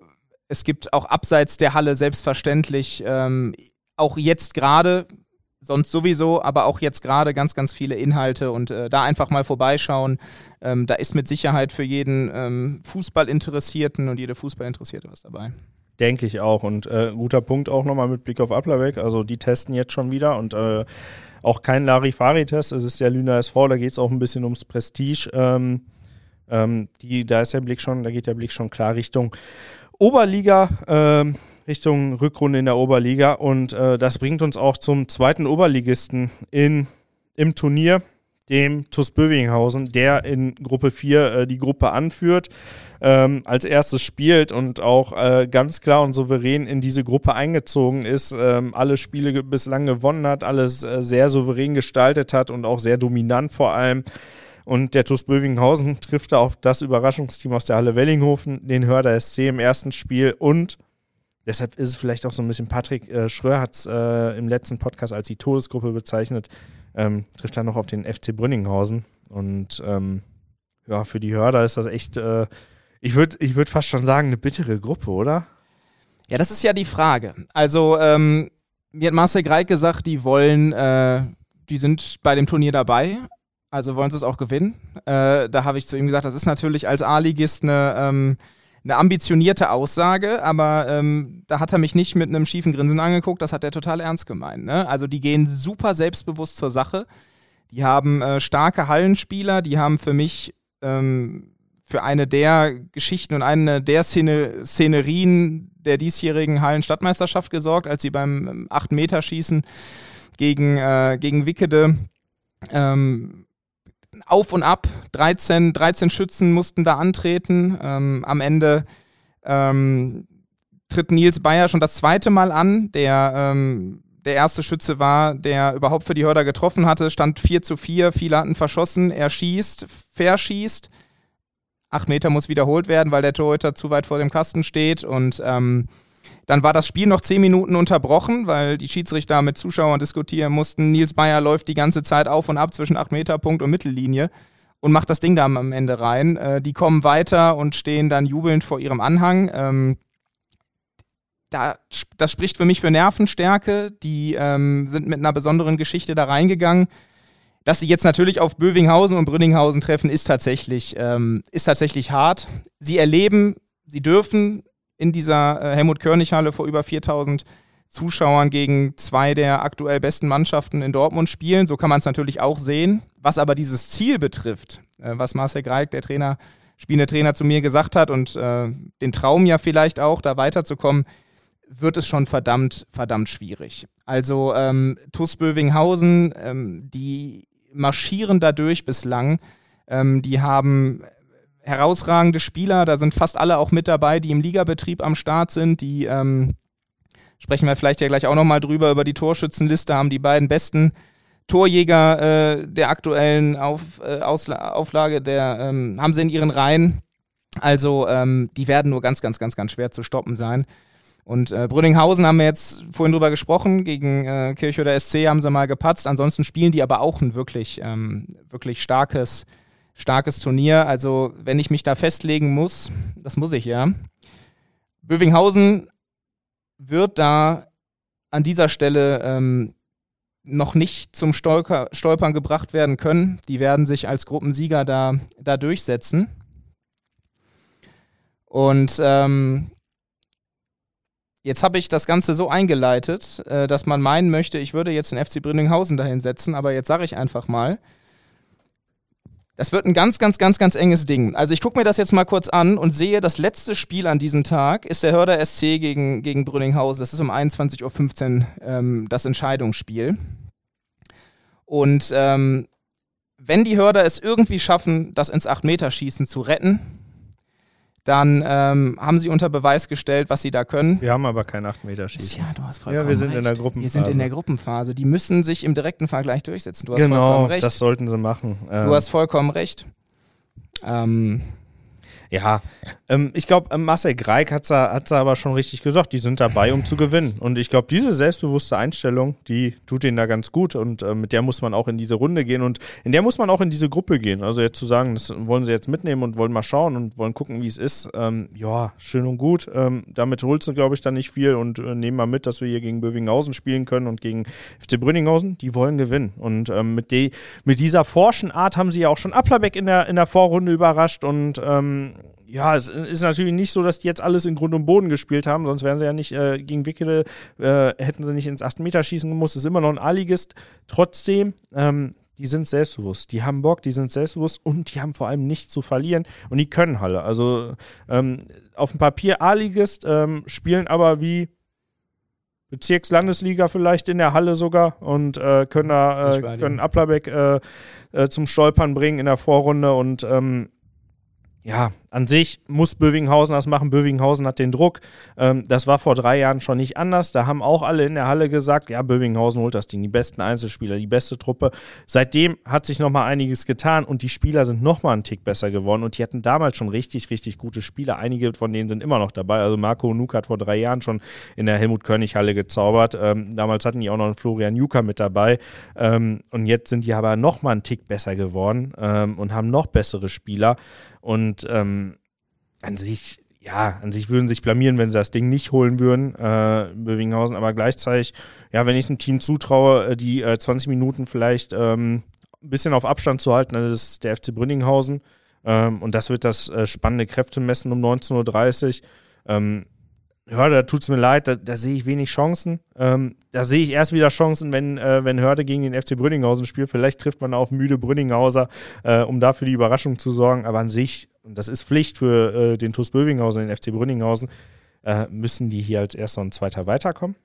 es gibt auch abseits der Halle selbstverständlich ähm, auch jetzt gerade sonst sowieso, aber auch jetzt gerade ganz, ganz viele Inhalte und äh, da einfach mal vorbeischauen. Ähm, da ist mit Sicherheit für jeden ähm, Fußballinteressierten und jede Fußballinteressierte was dabei. Denke ich auch. Und äh, guter Punkt auch nochmal mit Blick auf Applerbeck. Also die testen jetzt schon wieder und äh, auch kein Larifari-Test. Es ist der Lüner SV, da geht es auch ein bisschen ums Prestige. Ähm, ähm, die, da ist der Blick schon, da geht der Blick schon klar Richtung Oberliga. Richtung Rückrunde in der Oberliga. Und äh, das bringt uns auch zum zweiten Oberligisten in, im Turnier, dem TuS Bövinghausen, der in Gruppe 4 äh, die Gruppe anführt, ähm, als erstes spielt und auch äh, ganz klar und souverän in diese Gruppe eingezogen ist, ähm, alle Spiele bislang gewonnen hat, alles äh, sehr souverän gestaltet hat und auch sehr dominant vor allem. Und der TuS Bövinghausen (laughs) trifft da auf das Überraschungsteam aus der Halle Wellinghofen, den Hörder SC im ersten Spiel und Deshalb ist es vielleicht auch so ein bisschen, Patrick äh, Schröer hat es äh, im letzten Podcast als die Todesgruppe bezeichnet, ähm, trifft dann noch auf den FC Brünninghausen. Und ähm, ja, für die Hörer ist das echt, äh, ich würde ich würd fast schon sagen, eine bittere Gruppe, oder? Ja, das ist ja die Frage. Also, ähm, mir hat Marcel Greig gesagt, die wollen, äh, die sind bei dem Turnier dabei, also wollen sie es auch gewinnen. Äh, da habe ich zu ihm gesagt, das ist natürlich als A-Ligist eine, ähm, eine ambitionierte Aussage, aber ähm, da hat er mich nicht mit einem schiefen Grinsen angeguckt, das hat er total ernst gemeint. Ne? Also die gehen super selbstbewusst zur Sache. Die haben äh, starke Hallenspieler, die haben für mich ähm, für eine der Geschichten und eine der Szene, Szenerien der diesjährigen Hallenstadtmeisterschaft gesorgt, als sie beim 8-Meter-Schießen gegen, äh, gegen Wickede ähm, auf und ab, 13, 13 Schützen mussten da antreten. Ähm, am Ende ähm, tritt Nils Bayer schon das zweite Mal an, der ähm, der erste Schütze war, der überhaupt für die Hörder getroffen hatte, stand 4 zu 4, viele hatten verschossen, er schießt, verschießt, acht Meter muss wiederholt werden, weil der Torhüter zu weit vor dem Kasten steht. Und ähm, dann war das Spiel noch zehn Minuten unterbrochen, weil die Schiedsrichter mit Zuschauern diskutieren mussten. Nils Bayer läuft die ganze Zeit auf und ab zwischen 8 Meter Punkt und Mittellinie und macht das Ding da am Ende rein. Äh, die kommen weiter und stehen dann jubelnd vor ihrem Anhang. Ähm, da, das spricht für mich für Nervenstärke. Die ähm, sind mit einer besonderen Geschichte da reingegangen. Dass sie jetzt natürlich auf Bövinghausen und Brünninghausen treffen, ist tatsächlich, ähm, ist tatsächlich hart. Sie erleben, sie dürfen in dieser äh, Helmut-Körnig-Halle vor über 4000 Zuschauern gegen zwei der aktuell besten Mannschaften in Dortmund spielen. So kann man es natürlich auch sehen. Was aber dieses Ziel betrifft, äh, was Marcel Greig, der Trainer, spielende Trainer, zu mir gesagt hat und äh, den Traum ja vielleicht auch, da weiterzukommen, wird es schon verdammt, verdammt schwierig. Also ähm, TuS Bövinghausen, ähm, die marschieren dadurch bislang. Ähm, die haben herausragende Spieler, da sind fast alle auch mit dabei, die im Ligabetrieb am Start sind. Die ähm, sprechen wir vielleicht ja gleich auch nochmal drüber, über die Torschützenliste, haben die beiden besten Torjäger äh, der aktuellen Auf, äh, Auflage, der ähm, haben sie in ihren Reihen. Also ähm, die werden nur ganz, ganz, ganz, ganz schwer zu stoppen sein. Und äh, Brünninghausen haben wir jetzt vorhin drüber gesprochen, gegen äh, Kirchhöder SC haben sie mal gepatzt. Ansonsten spielen die aber auch ein wirklich, ähm, wirklich starkes, starkes Turnier. Also wenn ich mich da festlegen muss, das muss ich ja. Bövinghausen wird da an dieser Stelle ähm, noch nicht zum Stolper, Stolpern gebracht werden können. Die werden sich als Gruppensieger da, da durchsetzen. Und ähm, Jetzt habe ich das Ganze so eingeleitet, äh, dass man meinen möchte, ich würde jetzt den FC Brünninghausen dahin setzen, aber jetzt sage ich einfach mal, das wird ein ganz, ganz, ganz, ganz enges Ding. Also ich gucke mir das jetzt mal kurz an und sehe, das letzte Spiel an diesem Tag ist der Hörder SC gegen, gegen Brünninghausen. Das ist um 21.15 Uhr ähm, das Entscheidungsspiel. Und ähm, wenn die Hörder es irgendwie schaffen, das ins 8-Meter-Schießen zu retten, dann ähm, haben sie unter Beweis gestellt, was sie da können. Wir haben aber kein 8-Meter-Schießen. Ja, du hast vollkommen Ja, wir sind recht. in der Gruppenphase. Wir sind in der Gruppenphase. Die müssen sich im direkten Vergleich durchsetzen. Du hast genau, vollkommen recht. das sollten sie machen. Ähm, du hast vollkommen recht. Ähm, Ja, ähm, ich glaube, ähm, Marcel Greig hat es aber schon richtig gesagt, die sind dabei, um zu gewinnen. Und ich glaube, diese selbstbewusste Einstellung, die tut ihnen da ganz gut und äh, mit der muss man auch in diese Runde gehen und in der muss man auch in diese Gruppe gehen. Also jetzt zu sagen, das wollen sie jetzt mitnehmen und wollen mal schauen und wollen gucken, wie es ist, ähm, ja, schön und gut. Ähm, damit holst du, glaube ich, dann nicht viel und äh, nehmen mal mit, dass wir hier gegen Bövinghausen spielen können und gegen FC Brünninghausen, die wollen gewinnen. Und ähm, mit, die, mit dieser forschen Art haben sie ja auch schon Applerbeck in der, in der Vorrunde überrascht und ähm, ja, es ist natürlich nicht so, dass die jetzt alles in Grund und Boden gespielt haben, sonst wären sie ja nicht äh, gegen Wickede, äh, hätten sie nicht ins 8 Meter schießen gemusst. ist immer noch ein A-Ligist. Trotzdem, ähm, die sind selbstbewusst, die haben Bock, die sind selbstbewusst und die haben vor allem nichts zu verlieren und die können Halle. Also ähm, auf dem Papier A-Ligist, ähm, spielen aber wie Bezirkslandesliga vielleicht in der Halle sogar und äh, können da äh, können Applerbeck äh, äh, zum Stolpern bringen in der Vorrunde und ähm, ja, an sich muss Bövinghausen das machen. Bövinghausen hat den Druck. Ähm, das war vor drei Jahren schon nicht anders. Da haben auch alle in der Halle gesagt, ja, Bövinghausen holt das Ding. Die besten Einzelspieler, die beste Truppe. Seitdem hat sich nochmal einiges getan und die Spieler sind nochmal einen Tick besser geworden. Und die hatten damals schon richtig, richtig gute Spieler. Einige von denen sind immer noch dabei. Also Marco Nuk hat vor drei Jahren schon in der Helmut-König-Halle gezaubert. Ähm, damals hatten die auch noch einen Florian Juker mit dabei. Ähm, und jetzt sind die aber nochmal einen Tick besser geworden ähm, und haben noch bessere Spieler. Und ähm, an sich, ja, an sich würden sich blamieren, wenn sie das Ding nicht holen würden, äh, Bövinghausen, aber gleichzeitig, ja, wenn ich es einem Team zutraue, äh, die äh, 20 Minuten vielleicht ähm, ein bisschen auf Abstand zu halten, dann ist es der FC Brünninghausen. Ähm, und das wird das äh, spannende Kräftemessen um 19.30 Uhr. Ähm, Hörde, da tut es mir leid, da, da sehe ich wenig Chancen. Ähm, da sehe ich erst wieder Chancen, wenn, äh, wenn Hörde gegen den FC Brünninghausen spielt. Vielleicht trifft man auf müde Brünninghauser, äh, um dafür die Überraschung zu sorgen. Aber an sich, und das ist Pflicht für äh, den TuS Bövinghausen den FC Brünninghausen, äh, müssen die hier als Erster und Zweiter weiterkommen.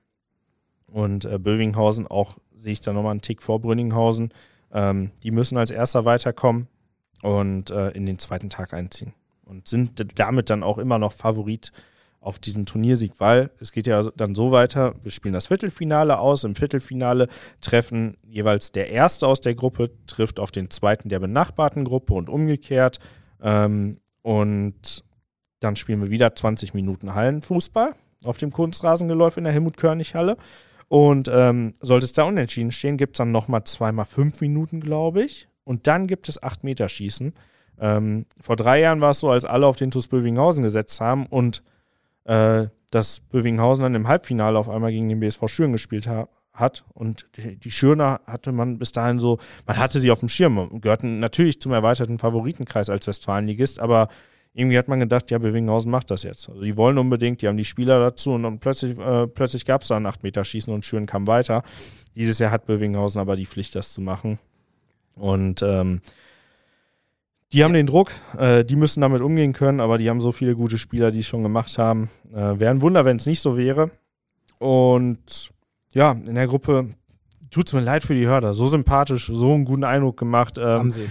Und äh, Bövinghausen auch, sehe ich da nochmal einen Tick vor Brünninghausen. Ähm, die müssen als Erster weiterkommen und äh, in den zweiten Tag einziehen. Und sind damit dann auch immer noch Favorit auf diesen Turniersieg, weil es geht ja dann so weiter, wir spielen das Viertelfinale aus, im Viertelfinale treffen jeweils der Erste aus der Gruppe, trifft auf den Zweiten der benachbarten Gruppe und umgekehrt. Ähm, und dann spielen wir wieder 20 Minuten Hallenfußball auf dem Kunstrasengeläuf in der Helmut-Körnig-Halle. Und ähm, sollte es da unentschieden stehen, gibt es dann nochmal zweimal fünf Minuten, glaube ich. Und dann gibt es acht Meter Schießen. Ähm, vor drei Jahren war es so, als alle auf den TuS Bövinghausen gesetzt haben und äh, dass Bövinghausen dann im Halbfinale auf einmal gegen den BSV Schüren gespielt ha hat. Und die, Schürner hatte man bis dahin so, man hatte sie auf dem Schirm, gehörten natürlich zum erweiterten Favoritenkreis als Westfalenligist, aber irgendwie hat man gedacht, ja, Bövinghausen macht das jetzt. Also die wollen unbedingt, die haben die Spieler dazu und dann plötzlich, äh, plötzlich gab es da ein 8-Meter-Schießen und Schüren kam weiter. Dieses Jahr hat Bövinghausen aber die Pflicht, das zu machen. Und ähm, die haben den Druck, äh, die müssen damit umgehen können, aber die haben so viele gute Spieler, die es schon gemacht haben. Äh, Wäre ein Wunder, wenn es nicht so wäre. Und ja, in der Gruppe tut es mir leid für die Hörder. So sympathisch, so einen guten Eindruck gemacht. Ähm, haben sie.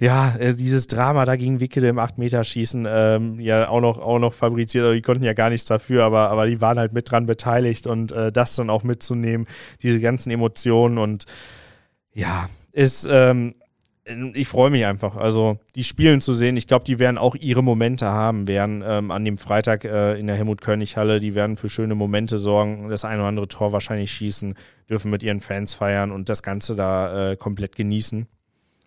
Ja, äh, dieses Drama da gegen Wickede im 8-Meter-Schießen, ähm, ja, auch noch, auch noch fabriziert, aber die konnten ja gar nichts dafür, aber, aber die waren halt mit dran beteiligt und äh, das dann auch mitzunehmen, diese ganzen Emotionen und ja, ist, ähm, ich freue mich einfach. Also die Spielen zu sehen, ich glaube, die werden auch ihre Momente haben, werden ähm, an dem Freitag äh, in der Helmut-König-Halle, die werden für schöne Momente sorgen, das ein oder andere Tor wahrscheinlich schießen, dürfen mit ihren Fans feiern und das Ganze da äh, komplett genießen.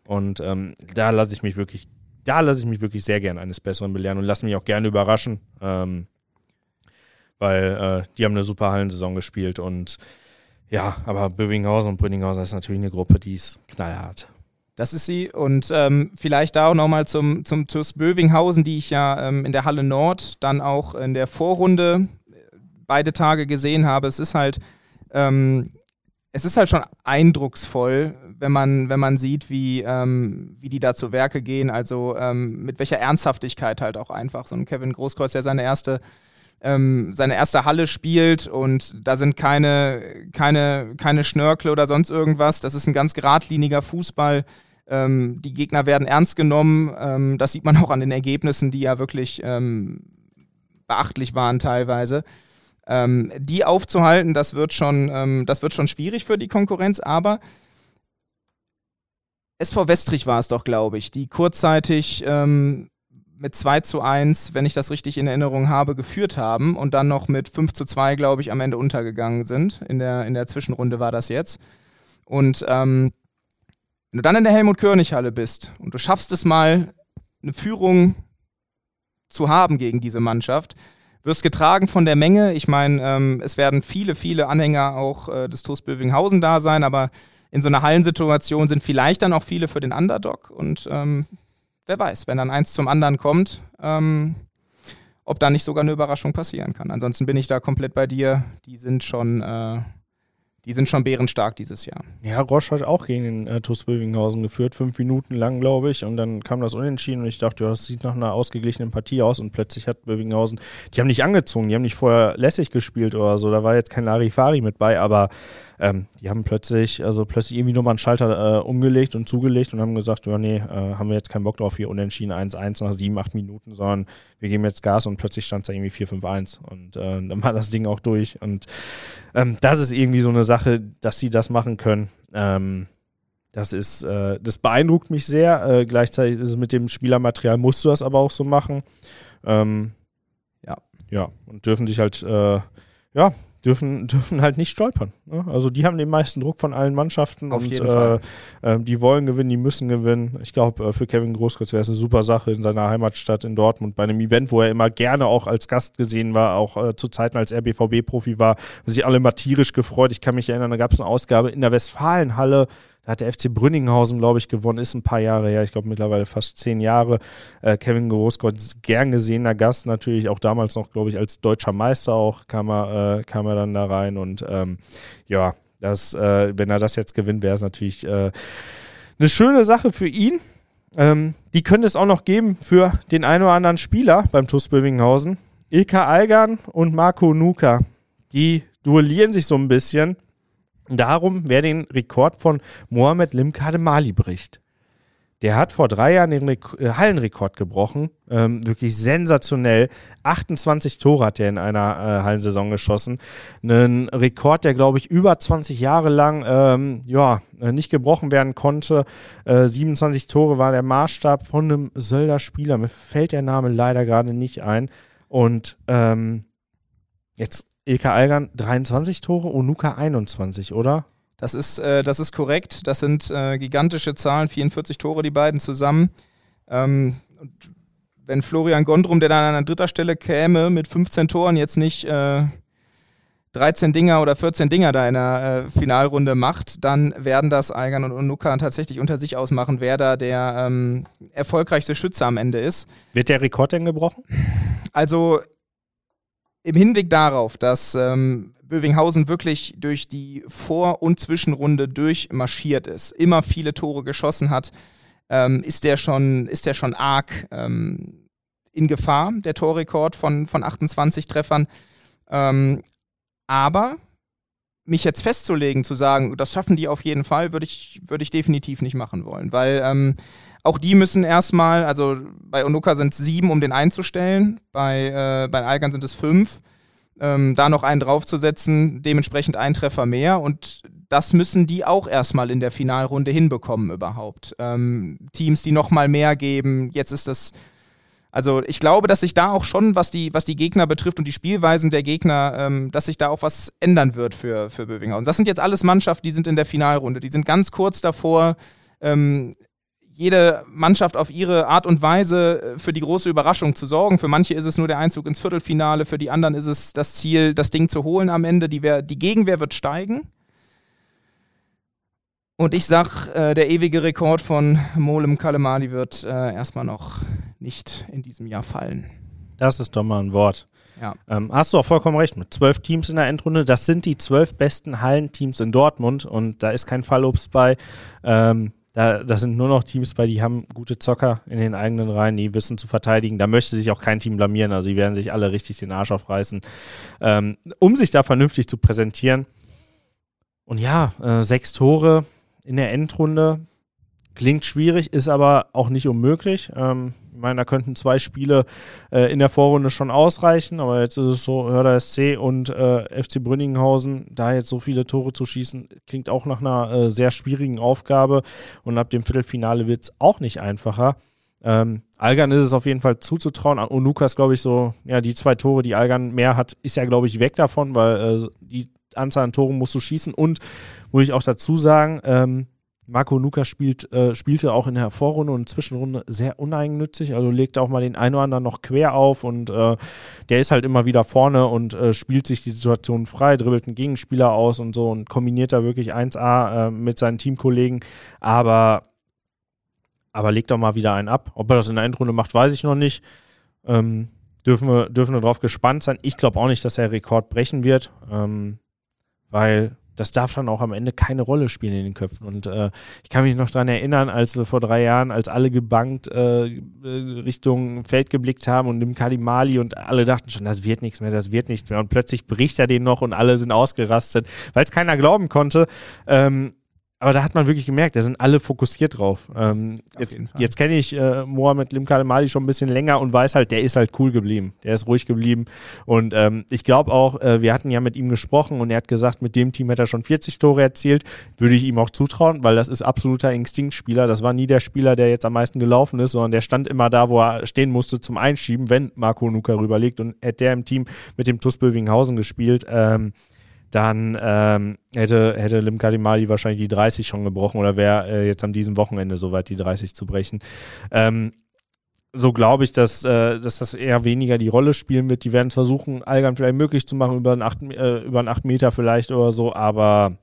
Und ähm, da lasse ich mich wirklich, da lasse ich mich wirklich sehr gern eines Besseren belehren und lasse mich auch gerne überraschen, ähm, weil äh, die haben eine super Hallensaison gespielt und ja, aber Bövinghausen und Brünninghausen ist natürlich eine Gruppe, die ist knallhart. Das ist sie. Und ähm, vielleicht da auch nochmal zum, zum TuS Bövinghausen, die ich ja ähm, in der Halle Nord dann auch in der Vorrunde äh, beide Tage gesehen habe. Es ist halt, ähm, es ist halt schon eindrucksvoll, wenn man, wenn man sieht, wie, ähm, wie die da zu Werke gehen. Also ähm, mit welcher Ernsthaftigkeit halt auch einfach. So ein Kevin Großkreuz, der seine erste ähm, seine erste Halle spielt und da sind keine, keine, keine Schnörkel oder sonst irgendwas. Das ist ein ganz geradliniger Fußball. Ähm, die Gegner werden ernst genommen. Ähm, das sieht man auch an den Ergebnissen, die ja wirklich ähm, beachtlich waren teilweise. Ähm, die aufzuhalten, das wird schon, ähm, das wird schon schwierig für die Konkurrenz, aber SV Westrich war es doch, glaube ich, die kurzzeitig ähm, mit 2 zu 1, wenn ich das richtig in Erinnerung habe, geführt haben und dann noch mit 5 zu 2, glaube ich, am Ende untergegangen sind. In der, in der Zwischenrunde war das jetzt. Und ähm, wenn du dann in der Helmut-König-Halle bist und du schaffst es mal, eine Führung zu haben gegen diese Mannschaft, wirst getragen von der Menge. Ich meine, ähm, es werden viele, viele Anhänger auch äh, des TuS Bövinghausen da sein, aber in so einer Hallensituation sind vielleicht dann auch viele für den Underdog und ähm, wer weiß, wenn dann eins zum anderen kommt, ähm, ob da nicht sogar eine Überraschung passieren kann. Ansonsten bin ich da komplett bei dir. Die sind schon, äh, die sind schon bärenstark dieses Jahr. Ja, Roche hat auch gegen den äh, TuS Bövinghausen geführt, fünf Minuten lang, glaube ich. Und dann kam das Unentschieden und ich dachte, ja, das sieht nach einer ausgeglichenen Partie aus. Und plötzlich hat Bövinghausen, die haben nicht angezogen, die haben nicht vorher lässig gespielt oder so. Da war jetzt kein Larifari mit bei, aber ähm, die haben plötzlich, also plötzlich irgendwie nochmal einen Schalter äh, umgelegt und zugelegt und haben gesagt, ja, nee, äh, haben wir jetzt keinen Bock drauf, hier unentschieden 1-1 nach 7, 8 Minuten, sondern wir geben jetzt Gas und plötzlich stand es da irgendwie 4-5-1 und äh, dann war das Ding auch durch und ähm, das ist irgendwie so eine Sache, dass sie das machen können. Ähm, das ist, äh, das beeindruckt mich sehr. Äh, gleichzeitig ist es mit dem Spielermaterial, musst du das aber auch so machen. Ähm, ja. Ja, und dürfen sich halt, äh, ja, dürfen, dürfen halt nicht stolpern. Ne? Also die haben den meisten Druck von allen Mannschaften Auf und jeden Fall. Äh, die wollen gewinnen, die müssen gewinnen. Ich glaube, äh, für Kevin Großkreuz wäre es eine super Sache in seiner Heimatstadt in Dortmund bei einem Event, wo er immer gerne auch als Gast gesehen war, auch äh, zu Zeiten, als er BVB-Profi war, haben sich alle immer tierisch gefreut. Ich kann mich erinnern, da gab es eine Ausgabe in der Westfalenhalle da hat der FC Brünninghausen, glaube ich, gewonnen, ist ein paar Jahre her, ich glaube mittlerweile fast zehn Jahre. Äh, Kevin Großkreuz, gern gesehener Gast, natürlich auch damals noch, glaube ich, als deutscher Meister auch kam er, äh, kam er dann da rein und ähm, ja, das, äh, wenn er das jetzt gewinnt, wäre es natürlich äh, eine schöne Sache für ihn. Ähm, die könnte es auch noch geben für den einen oder anderen Spieler beim TuS Bövinghausen. Ilka Algan und Marco Nuka, die duellieren sich so ein bisschen darum, wer den Rekord von Mohamed Limkade Mali bricht. Der hat vor drei Jahren den Rek äh, Hallenrekord gebrochen. Ähm, wirklich sensationell. 28 Tore hat er in einer äh, Hallensaison geschossen. Ein Rekord, der, glaube ich, über 20 Jahre lang ähm, ja, äh, nicht gebrochen werden konnte. Äh, 27 Tore war der Maßstab von einem Sölder Spieler. Mir fällt der Name leider gerade nicht ein. Und ähm, jetzt Ilka Algan 23 Tore, Onuka 21, oder? Das ist, äh, das ist korrekt. Das sind äh, gigantische Zahlen, 44 Tore, die beiden zusammen. Ähm, wenn Florian Gondrum, der dann an dritter Stelle käme, mit 15 Toren jetzt nicht äh, 13 Dinger oder 14 Dinger da in der äh, Finalrunde macht, dann werden das Algan und Onuka tatsächlich unter sich ausmachen, wer da der ähm, erfolgreichste Schütze am Ende ist. Wird der Rekord denn gebrochen? Also im Hinblick darauf, dass ähm, Bövinghausen wirklich durch die Vor- und Zwischenrunde durchmarschiert ist, immer viele Tore geschossen hat, ähm, ist der schon, ist der schon arg ähm, in Gefahr, der Torrekord von, von 28 Treffern. Ähm, aber mich jetzt festzulegen, zu sagen, das schaffen die auf jeden Fall, würde ich, würd ich definitiv nicht machen wollen, weil ähm, auch die müssen erstmal, also bei Onuka sind es sieben, um den einzustellen, bei, äh, bei Algan sind es fünf. Ähm, da noch einen draufzusetzen, dementsprechend ein Treffer mehr und das müssen die auch erstmal in der Finalrunde hinbekommen überhaupt. Ähm, Teams, die nochmal mehr geben, jetzt ist das, also ich glaube, dass sich da auch schon, was die, was die Gegner betrifft und die Spielweisen der Gegner, ähm, dass sich da auch was ändern wird für, für Bövinghausen. Das sind jetzt alles Mannschaften, die sind in der Finalrunde, die sind ganz kurz davor, ähm, jede Mannschaft auf ihre Art und Weise äh, für die große Überraschung zu sorgen. Für manche ist es nur der Einzug ins Viertelfinale, für die anderen ist es das Ziel, das Ding zu holen am Ende. Die, Wehr, die Gegenwehr wird steigen. Und ich sag, äh, der ewige Rekord von Molem Kalemali wird äh, erstmal noch nicht in diesem Jahr fallen. Das ist doch mal ein Wort. Ja. Ähm, hast du auch vollkommen recht mit zwölf Teams in der Endrunde. Das sind die zwölf besten Hallenteams in Dortmund und da ist kein Fallobst bei. Ähm, da, da sind nur noch Teams bei, die haben gute Zocker in den eigenen Reihen, die wissen zu verteidigen. Da möchte sich auch kein Team blamieren. Also, die werden sich alle richtig den Arsch aufreißen, ähm, um sich da vernünftig zu präsentieren. Und ja, äh, sechs Tore in der Endrunde klingt schwierig, ist aber auch nicht unmöglich. Ähm, ich meine, da könnten zwei Spiele äh, in der Vorrunde schon ausreichen, aber jetzt ist es so, Hörder SC und äh, FC Brünninghausen, da jetzt so viele Tore zu schießen, klingt auch nach einer äh, sehr schwierigen Aufgabe und ab dem Viertelfinale wird es auch nicht einfacher. Ähm, Algan ist es auf jeden Fall zuzutrauen. Und Lukas, glaube ich, so, ja, die zwei Tore, die Algan mehr hat, ist ja, glaube ich, weg davon, weil äh, die Anzahl an Toren musst du schießen. Und muss ich auch dazu sagen, ähm, Marco Nuka spielt, äh, spielte auch in der Vorrunde und Zwischenrunde sehr uneigennützig, also legt auch mal den einen oder anderen noch quer auf und äh, der ist halt immer wieder vorne und äh, spielt sich die Situation frei, dribbelt einen Gegenspieler aus und so und kombiniert da wirklich 1A äh, mit seinen Teamkollegen, aber, aber legt auch mal wieder einen ab. Ob er das in der Endrunde macht, weiß ich noch nicht. Ähm, dürfen, wir, dürfen wir drauf gespannt sein. Ich glaube auch nicht, dass er Rekord brechen wird, ähm, weil das darf dann auch am Ende keine Rolle spielen in den Köpfen. Und äh, ich kann mich noch daran erinnern, als wir vor drei Jahren, als alle gebankt äh, äh Richtung Feld geblickt haben und im Kalimali und alle dachten schon, das wird nichts mehr, das wird nichts mehr. Und plötzlich bricht er den noch und alle sind ausgerastet, weil es keiner glauben konnte. Ähm, aber da hat man wirklich gemerkt, da sind alle fokussiert drauf. Ähm, jetzt jetzt kenne ich äh, Mohamed Limkalemali schon ein bisschen länger und weiß halt, der ist halt cool geblieben. Der ist ruhig geblieben. Und ähm, ich glaube auch, äh, wir hatten ja mit ihm gesprochen und er hat gesagt, mit dem Team hat er schon 40 Tore erzielt. Würde ich ihm auch zutrauen, weil das ist absoluter Instinktspieler. Das war nie der Spieler, der jetzt am meisten gelaufen ist, sondern der stand immer da, wo er stehen musste zum Einschieben, wenn Marco Nuka rüberlegt. Und hätte der im Team mit dem TuS Bövinghausen gespielt, ähm, dann ähm, hätte, hätte Lim Kadimali wahrscheinlich die 30 schon gebrochen oder wäre äh, jetzt an diesem Wochenende soweit, die 30 zu brechen. Ähm, so glaube ich, dass, äh, dass das eher weniger die Rolle spielen wird. Die werden es versuchen, Algan vielleicht möglich zu machen, über einen 8, äh, über einen 8 Meter vielleicht oder so, aber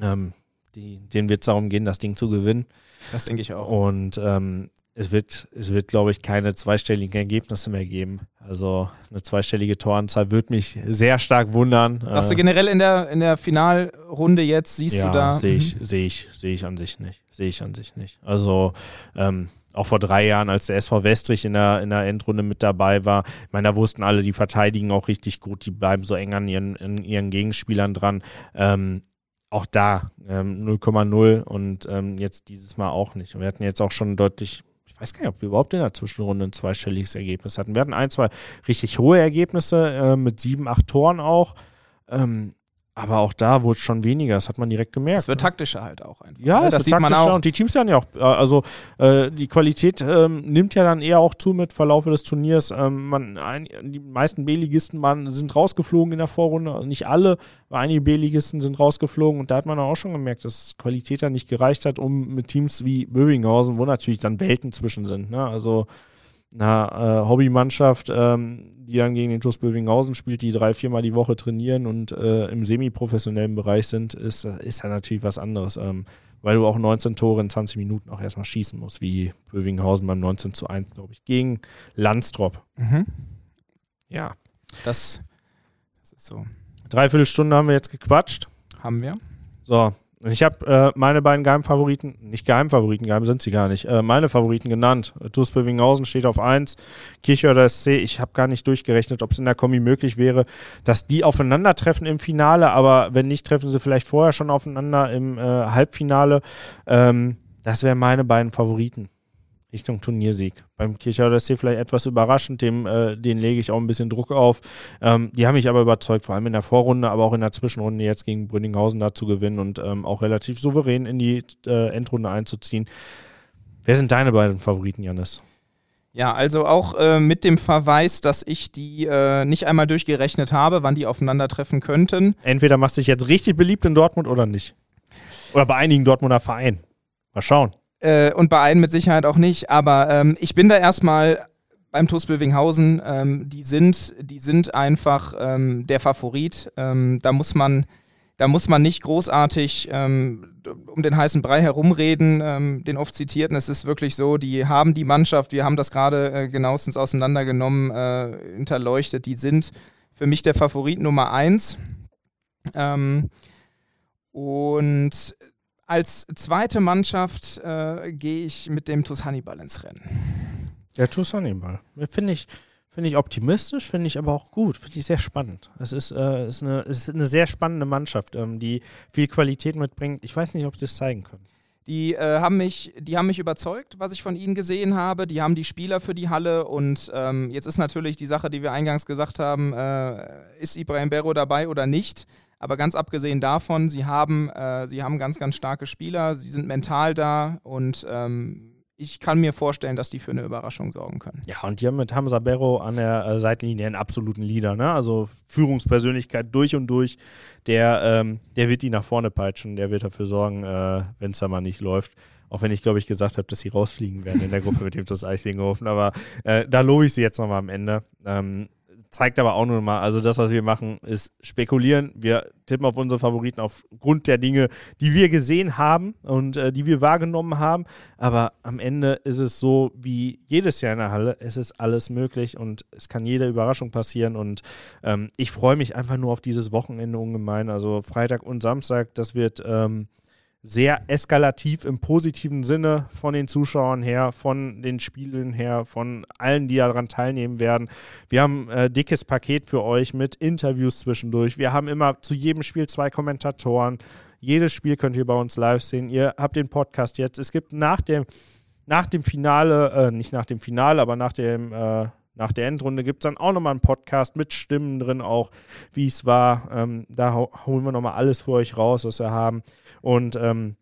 ähm, die, denen wird es darum gehen, das Ding zu gewinnen. Das denke ich auch. Und ähm, es wird, es wird, glaube ich, keine zweistelligen Ergebnisse mehr geben. Also eine zweistellige Toranzahl würde mich sehr stark wundern. Sagst du äh, generell in der, in der Finalrunde jetzt, siehst ja, du da? Sehe ich, mhm. sehe ich, sehe ich an sich nicht. Sehe ich an sich nicht. Also ähm, auch vor drei Jahren, als der SV Westrich in der, in der Endrunde mit dabei war, ich meine, da wussten alle, die verteidigen auch richtig gut, die bleiben so eng an ihren, ihren Gegenspielern dran. Ähm, auch da ähm, 0,0 und ähm, jetzt dieses Mal auch nicht. Und wir hatten jetzt auch schon deutlich weiß gar nicht, ob wir überhaupt in der Zwischenrunde ein zweistelliges Ergebnis hatten. Wir hatten ein, zwei richtig hohe Ergebnisse äh, mit sieben, acht Toren auch. Ähm, aber auch da wurde es schon weniger, das hat man direkt gemerkt. Es wird ne? taktischer halt auch einfach. Ja, ne? das sieht man auch. Und die Teams werden ja auch, äh, also äh, die Qualität ähm, nimmt ja dann eher auch zu mit Verlaufe des Turniers. Ähm, man, ein, die meisten B-Ligisten sind rausgeflogen in der Vorrunde, also nicht alle, aber einige B-Ligisten sind rausgeflogen und da hat man auch schon gemerkt, dass Qualität dann nicht gereicht hat, um mit Teams wie Bövinghausen, wo natürlich dann Welten zwischen sind. Ne? Also einer äh, Hobbymannschaft, ähm, die dann gegen den TuS Bövinghausen spielt, die drei, viermal die Woche trainieren und äh, im semi-professionellen Bereich sind, ist, ist ja natürlich was anderes. Ähm, weil du auch 19 Tore in 20 Minuten auch erstmal schießen musst, wie Bövinghausen beim 19 zu 1, glaube ich, gegen Landstrop. Mhm. Ja. Das, das ist so. Dreiviertel Stunde haben wir jetzt gequatscht. Haben wir. So, ich habe äh, meine beiden Geheimfavoriten, nicht Geheimfavoriten, geheim sind sie gar nicht, äh, meine Favoriten genannt. TuS Bövinghausen steht auf 1, Kirchhörder SC. Ich habe gar nicht durchgerechnet, ob es in der Kombi möglich wäre, dass die aufeinandertreffen im Finale, aber wenn nicht, treffen sie vielleicht vorher schon aufeinander im äh, Halbfinale. Ähm, das wären meine beiden Favoriten. Richtung Turniersieg. Beim Kirchhauser SC vielleicht etwas überraschend, dem, äh, den lege ich auch ein bisschen Druck auf. Ähm, die haben mich aber überzeugt, vor allem in der Vorrunde, aber auch in der Zwischenrunde jetzt gegen Brünninghausen da zu gewinnen und ähm, auch relativ souverän in die äh, Endrunde einzuziehen. Wer sind deine beiden Favoriten, Janis? Ja, also auch äh, mit dem Verweis, dass ich die äh, nicht einmal durchgerechnet habe, wann die aufeinandertreffen könnten. Entweder machst du dich jetzt richtig beliebt in Dortmund oder nicht. Oder bei einigen Dortmunder Vereinen. Mal schauen. Äh, und bei einem mit Sicherheit auch nicht. Aber ähm, ich bin da erstmal beim TuS Bövinghausen. Ähm, die, sind, die sind einfach ähm, der Favorit. Ähm, da muss man. Da muss man nicht großartig ähm, um den heißen Brei herumreden, ähm, den oft zitierten. Es ist wirklich so, die haben die Mannschaft, wir haben das gerade äh, genauestens auseinandergenommen, äh, hinterleuchtet. Die sind für mich der Favorit Nummer eins. Und als zweite Mannschaft äh, gehe ich mit dem TuS Hannibal ins Rennen. Der TuS Hannibal. Finde ich, find ich optimistisch, finde ich aber auch gut. Finde ich sehr spannend. Es ist, äh, ist, eine, ist eine sehr spannende Mannschaft, ähm, die viel Qualität mitbringt. Ich weiß nicht, ob sie es zeigen können. Die, äh, haben mich, die haben mich überzeugt, was ich von ihnen gesehen habe. Die haben die Spieler für die Halle. Und ähm, jetzt ist natürlich die Sache, die wir eingangs gesagt haben, äh, ist Ibrahim Berro dabei oder nicht? Aber ganz abgesehen davon, sie haben, äh, sie haben ganz, ganz starke Spieler, sie sind mental da und ähm, ich kann mir vorstellen, dass die für eine Überraschung sorgen können. Ja, und die haben mit Hamza Berro an der äh, Seitenlinie einen absoluten Leader, ne? Also Führungspersönlichkeit durch und durch. Der, ähm, der wird die nach vorne peitschen, der wird dafür sorgen, äh, wenn es da mal nicht läuft. Auch wenn ich, glaube ich, gesagt habe, dass sie rausfliegen werden in der Gruppe mit dem TuS Eichlinghofen. Aber äh, da lobe ich sie jetzt nochmal am Ende. Ähm, zeigt aber auch nur mal, also das, was wir machen, ist spekulieren. Wir tippen auf unsere Favoriten aufgrund der Dinge, die wir gesehen haben und äh, die wir wahrgenommen haben. Aber am Ende ist es so wie jedes Jahr in der Halle. Es ist alles möglich und es kann jede Überraschung passieren. Und ähm, ich freue mich einfach nur auf dieses Wochenende ungemein. Also Freitag und Samstag, das wird. Ähm, sehr eskalativ im positiven Sinne von den Zuschauern her, von den Spielen her, von allen, die daran teilnehmen werden. Wir haben ein äh, dickes Paket für euch mit Interviews zwischendurch. Wir haben immer zu jedem Spiel zwei Kommentatoren. Jedes Spiel könnt ihr bei uns live sehen. Ihr habt den Podcast jetzt. Es gibt nach dem, nach dem Finale, äh, nicht nach dem Finale, aber nach dem äh, nach der Endrunde gibt es dann auch nochmal einen Podcast mit Stimmen drin, auch wie es war. Ähm, da holen wir nochmal alles für euch raus, was wir haben. Und ähm,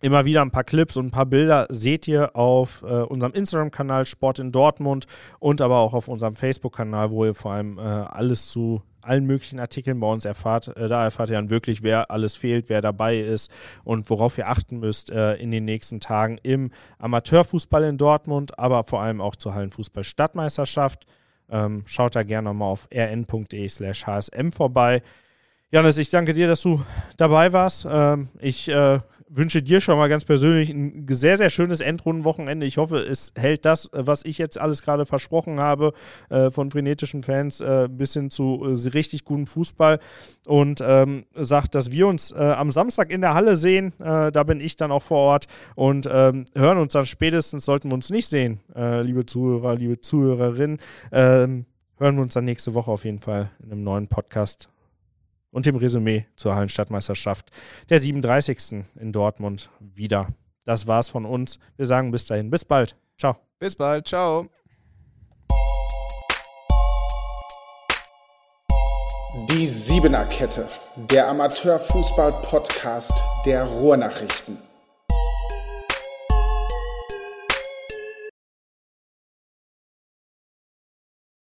immer wieder ein paar Clips und ein paar Bilder seht ihr auf äh, unserem Instagram-Kanal Sport in Dortmund und aber auch auf unserem Facebook-Kanal, wo ihr vor allem äh, alles zu allen möglichen Artikeln bei uns erfahrt. Äh, da erfahrt ihr dann wirklich, wer alles fehlt, wer dabei ist und worauf ihr achten müsst äh, in den nächsten Tagen im Amateurfußball in Dortmund, aber vor allem auch zur Hallenfußball-Stadtmeisterschaft. Ähm, schaut da gerne mal auf rn.de slash hsm vorbei. Janis, ich danke dir, dass du dabei warst. Ähm, ich äh, wünsche dir schon mal ganz persönlich ein sehr, sehr schönes Endrundenwochenende. Ich hoffe, es hält das, was ich jetzt alles gerade versprochen habe, äh, von frenetischen Fans äh, bis hin zu äh, richtig gutem Fußball. Und ähm, sagt, dass wir uns äh, am Samstag in der Halle sehen. Äh, da bin ich dann auch vor Ort und ähm, hören uns dann spätestens, sollten wir uns nicht sehen, äh, liebe Zuhörer, liebe Zuhörerinnen. Ähm, hören wir uns dann nächste Woche auf jeden Fall in einem neuen Podcast und dem Resümee zur Hallenstadtmeisterschaft der 37. in Dortmund wieder. Das war's von uns. Wir sagen bis dahin. Bis bald. Ciao. Bis bald. Ciao. Die Siebener Kette, der Amateurfußball-Podcast der Ruhrnachrichten.